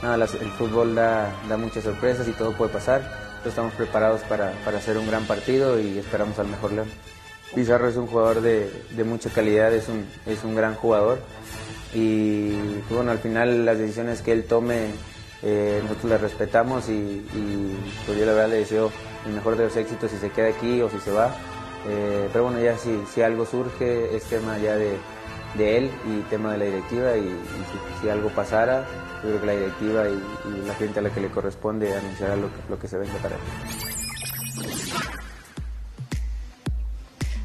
nada, las- el fútbol da, da muchas sorpresas y todo puede pasar. Entonces estamos preparados para, para hacer un gran partido y esperamos al mejor León. Pizarro es un jugador de, de mucha calidad, es un, es un gran jugador y bueno, al final las decisiones que él tome Eh, nosotros le respetamos y, y, pues yo la verdad le deseo el mejor de los éxitos si se queda aquí o si se va. Eh, pero bueno, ya si, si algo surge es tema ya de, de él y tema de la directiva y, si, algo pasara, yo creo que la directiva y, la gente a la que le corresponde anunciará lo, lo que se venga para él.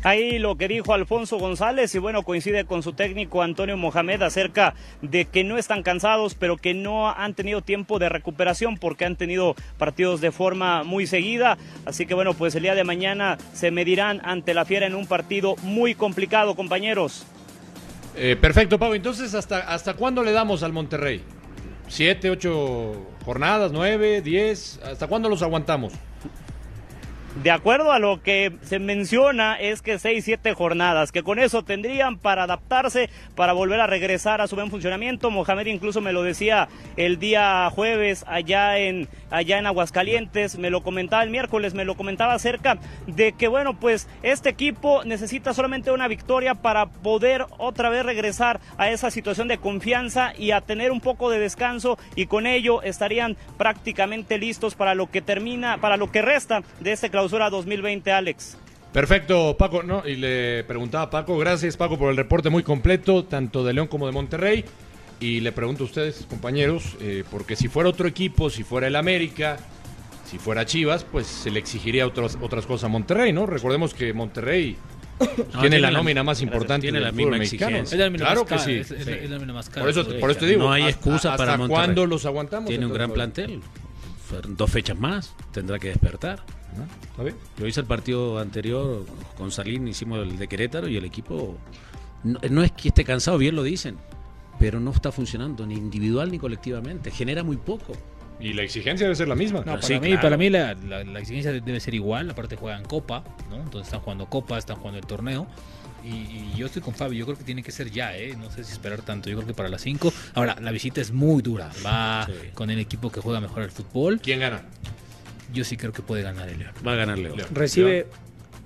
Ahí lo que dijo Alfonso González y bueno, coincide con su técnico Antonio Mohamed acerca de que no están cansados, pero que no han tenido tiempo de recuperación porque han tenido partidos de forma muy seguida. Así que bueno, pues el día de mañana se medirán ante la Fiera en un partido muy complicado, compañeros. Eh, perfecto, Pablo. Entonces, ¿hasta, ¿hasta cuándo le damos al Monterrey? ¿Siete, ocho jornadas, nueve, diez? ¿Hasta cuándo los aguantamos? De acuerdo a lo que se menciona es que seis, siete jornadas, que con eso tendrían para adaptarse, para volver a regresar a su buen funcionamiento. Mohamed incluso me lo decía el día jueves allá en, allá en Aguascalientes, me lo comentaba el miércoles, me lo comentaba acerca de que bueno, pues este equipo necesita solamente una victoria para poder otra vez regresar a esa situación de confianza y a tener un poco de descanso y con ello estarían prácticamente listos para lo que termina, para lo que resta de este clausura 2020, Alex. Perfecto, Paco. No, y le preguntaba a Paco, gracias Paco por el reporte muy completo, tanto de León como de Monterrey. Y le pregunto a ustedes, compañeros, eh, porque si fuera otro equipo, si fuera el América, si fuera Chivas, pues se le exigiría otras, otras cosas a Monterrey, ¿no? Recordemos que Monterrey tiene, tiene la nómina más importante tiene del la misma mexicano. Es la Claro más que cara, sí. es- es- sí. es la nómina más cara. Por eso, por eso te digo, No hay ¿hasta- excusa hasta para Monterrey. cuándo los aguantamos? Tiene un gran plantel. Dos fechas más. Tendrá que despertar. ¿Está bien? Yo hice el partido anterior con Salín, hicimos el de Querétaro y el equipo no, no es que esté cansado, bien lo dicen, pero no está funcionando ni individual ni colectivamente. Genera muy poco. Y la exigencia debe ser la misma. No, para, Sí, mí, claro. para mí la, la- la exigencia debe ser igual, aparte juegan Copa, ¿no? Entonces están jugando Copa, están jugando el torneo. Y, y yo estoy con Fabio, yo creo que tiene que ser ya, ¿eh? No sé si esperar tanto, yo creo que para las 5. Ahora, la visita es muy dura, va con el equipo que juega mejor al fútbol. ¿Quién gana? Yo sí creo que puede ganar el León. Va a ganar León. Recibe,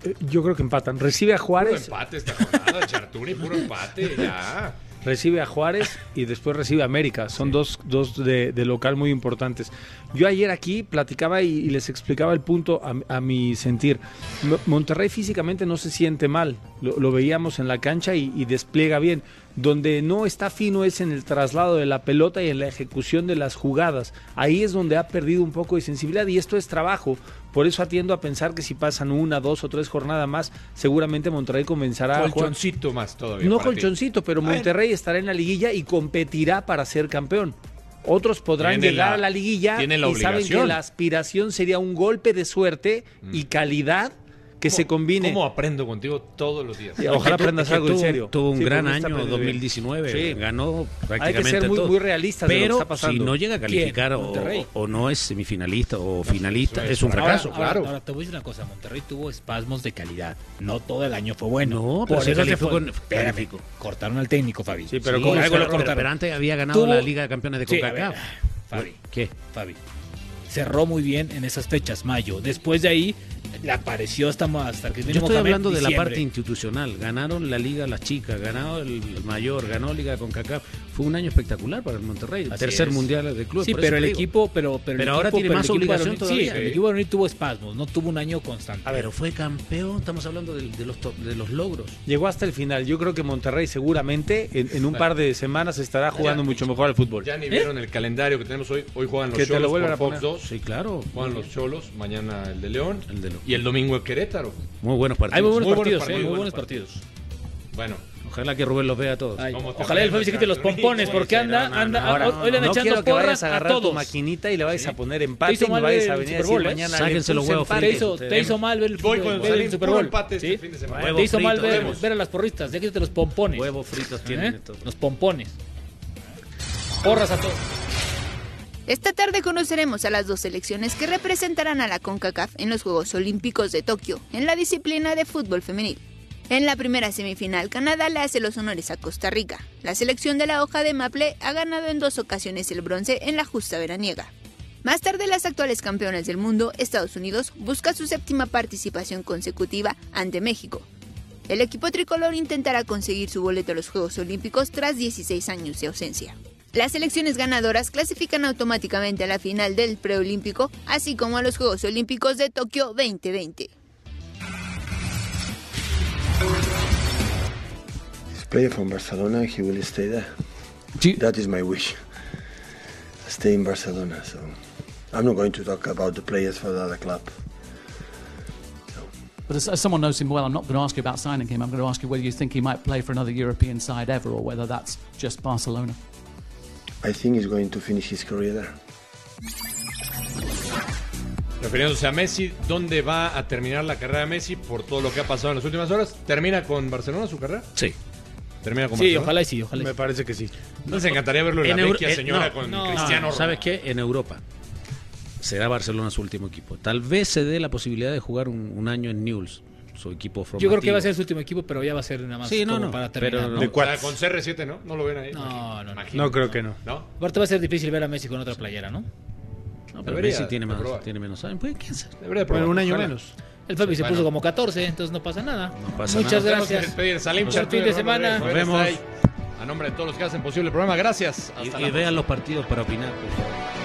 eh, yo creo que empatan. Recibe a Puro Juárez. empate esta jornada, Chartuni, puro empate, ya. Recibe a Juárez y después recibe a América. Son dos, dos de, de local muy importantes. Yo ayer aquí platicaba y, y les explicaba el punto a, a mi sentir. Mo- Monterrey físicamente no se siente mal. Lo, lo veíamos en la cancha y, y despliega bien. Donde no está fino es en el traslado de la pelota y en la ejecución de las jugadas. Ahí es donde ha perdido un poco de sensibilidad y esto es trabajo. Por eso atiendo a pensar que si pasan una, dos o tres jornadas más, seguramente Monterrey comenzará a jugar. Colchoncito más todavía. No ti. colchoncito, pero Bueno. Monterrey estará en la liguilla y competirá para ser campeón. Otros podrán Tiene llegar la- a la liguilla tiene la y saben que la aspiración sería un golpe de suerte y calidad que se combine. ¿Cómo aprendo contigo todos los días? Ojalá aprendas algo en tuvo- serio. Tuvo un Sí, gran año aprendiendo bien. 2019. Sí. Ganó Hay que prácticamente ser muy, todo. muy realistas de lo que Pero está pasando. si no llega a calificar o, Monterrey. o no es semifinalista o finalista, es un fracaso. ahora, claro. ahora te voy a decir una cosa, Monterrey tuvo espasmos de calidad. No todo el año fue bueno. No, pero se eso calificó fue- con- Espérame, cortaron al técnico, Fabi. Sí, pero Sí, ¿cómo algo se- lo cortaron. pero antes había ganado la Liga de Campeones de CONCACAF. Fabi. ¿Qué? Fabi. Cerró muy bien en esas fechas, mayo. Después de ahí, le apareció hasta, hasta que Yo estoy Mohamed, hablando de la parte institucional. Ganaron la Liga las chicas, ganó el mayor, ganó Liga con. Fue un año espectacular para el Monterrey. Así tercer es. mundial de club. Sí, por pero el digo. equipo, pero, pero, el ahora equipo- tiene pero más obligación todavía. Sí, el equipo varonil tuvo espasmos, no tuvo un año constante. A ver, fue campeón. Estamos hablando de, de los, de los logros. Llegó hasta el final. Yo creo que Monterrey seguramente en, en un par de semanas estará jugando mucho mejor al fútbol. Ya ni vieron el calendario que tenemos hoy. Hoy juegan los Que te lo Cholos vuelvan por a Fox poner. 2. Sí, claro. Juegan los Cholos, mañana el de León. El de León. Y el domingo el Querétaro. Muy buenos partidos. Hay muy buenos Muy partidos, buenos eh, muy partidos, buenos partidos. Bueno, Ojalá que Rubén los vea a todos. Ay, ¿Cómo te ojalá el Fabi se quite los pompones porque anda, anda, hoy le no andan echando quiero que porras a a agarrar tu todos. maquinita y le vayas a poner Te empate hizo y mal vayas el a venir a Super decir Bowl, ¿eh? mañana. Sáquense los huevos Te fritos. hizo, te hizo mal ver el, Voy con el Salim, Super Bowl. empate este ¿sí? fin de semana. Te hizo mal ver, ver a las porristas. Ya quítate los pompones. Huevos fritos tienen ¿Eh? estos. Los pompones. Porras a todos. Esta tarde conoceremos a las dos selecciones que representarán a la CONCACAF en los Juegos Olímpicos de Tokio, en la disciplina de fútbol femenil. En la primera semifinal, Canadá le hace los honores a Costa Rica. La selección de la hoja de Maple ha ganado en dos ocasiones el bronce en la justa veraniega. Más tarde, las actuales campeonas del mundo, Estados Unidos, busca su séptima participación consecutiva ante México. El equipo tricolor intentará conseguir su boleto a los Juegos Olímpicos tras 16 años de ausencia. Las selecciones ganadoras clasifican automáticamente a la final del preolímpico, así como a los Juegos Olímpicos de Tokio 2020. player from Barcelona, he will stay there. That is my wish. Stay in Barcelona. So I'm not going to talk about the players for the other club. But as, as someone knows him well, I'm not going to ask you about signing him. I'm going to ask you whether you think he might play for another European side ever, or whether that's just Barcelona. I think he's going to finish his career there. Refiriéndose a Messi, ¿dónde va a terminar la carrera de Messi por todo lo que ha pasado en las últimas horas? ¿Termina con Barcelona su carrera? Sí. ¿Termina con Sí, Barcelona? ojalá y sí, ojalá y Me parece que sí. Nos encantaría verlo en, la Euro- vecchia eh, señora no, con no, Cristiano ¿Sabes Ronaldo. qué? En Europa será Barcelona su último equipo. Tal vez se dé la posibilidad de jugar un, un año en Newell's, su equipo formativo. Yo creo que va a ser su último equipo, pero ya va a ser nada más Sí, no, como no, para pero terminar. no. ¿no? De O sea, con CR7, ¿no? No lo ven ahí. No, no, no. No creo que no. ¿No? Aparte va a ser difícil ver a Messi con otra playera, ¿no? No, pero Debería Messi tiene más, probar. tiene menos años. Pues, ¿quién sabe? Debería de probar. Bueno, un año Ojalá. menos. El Fabi se Bueno. puso como 14, entonces no pasa nada. pasa Muchas nada. Gracias. despedir. Salim Buen fin de semana. Nos vemos. A nombre de todos los que hacen posible el programa, gracias. Y, Hasta y la vean los partidos para opinar, por favor.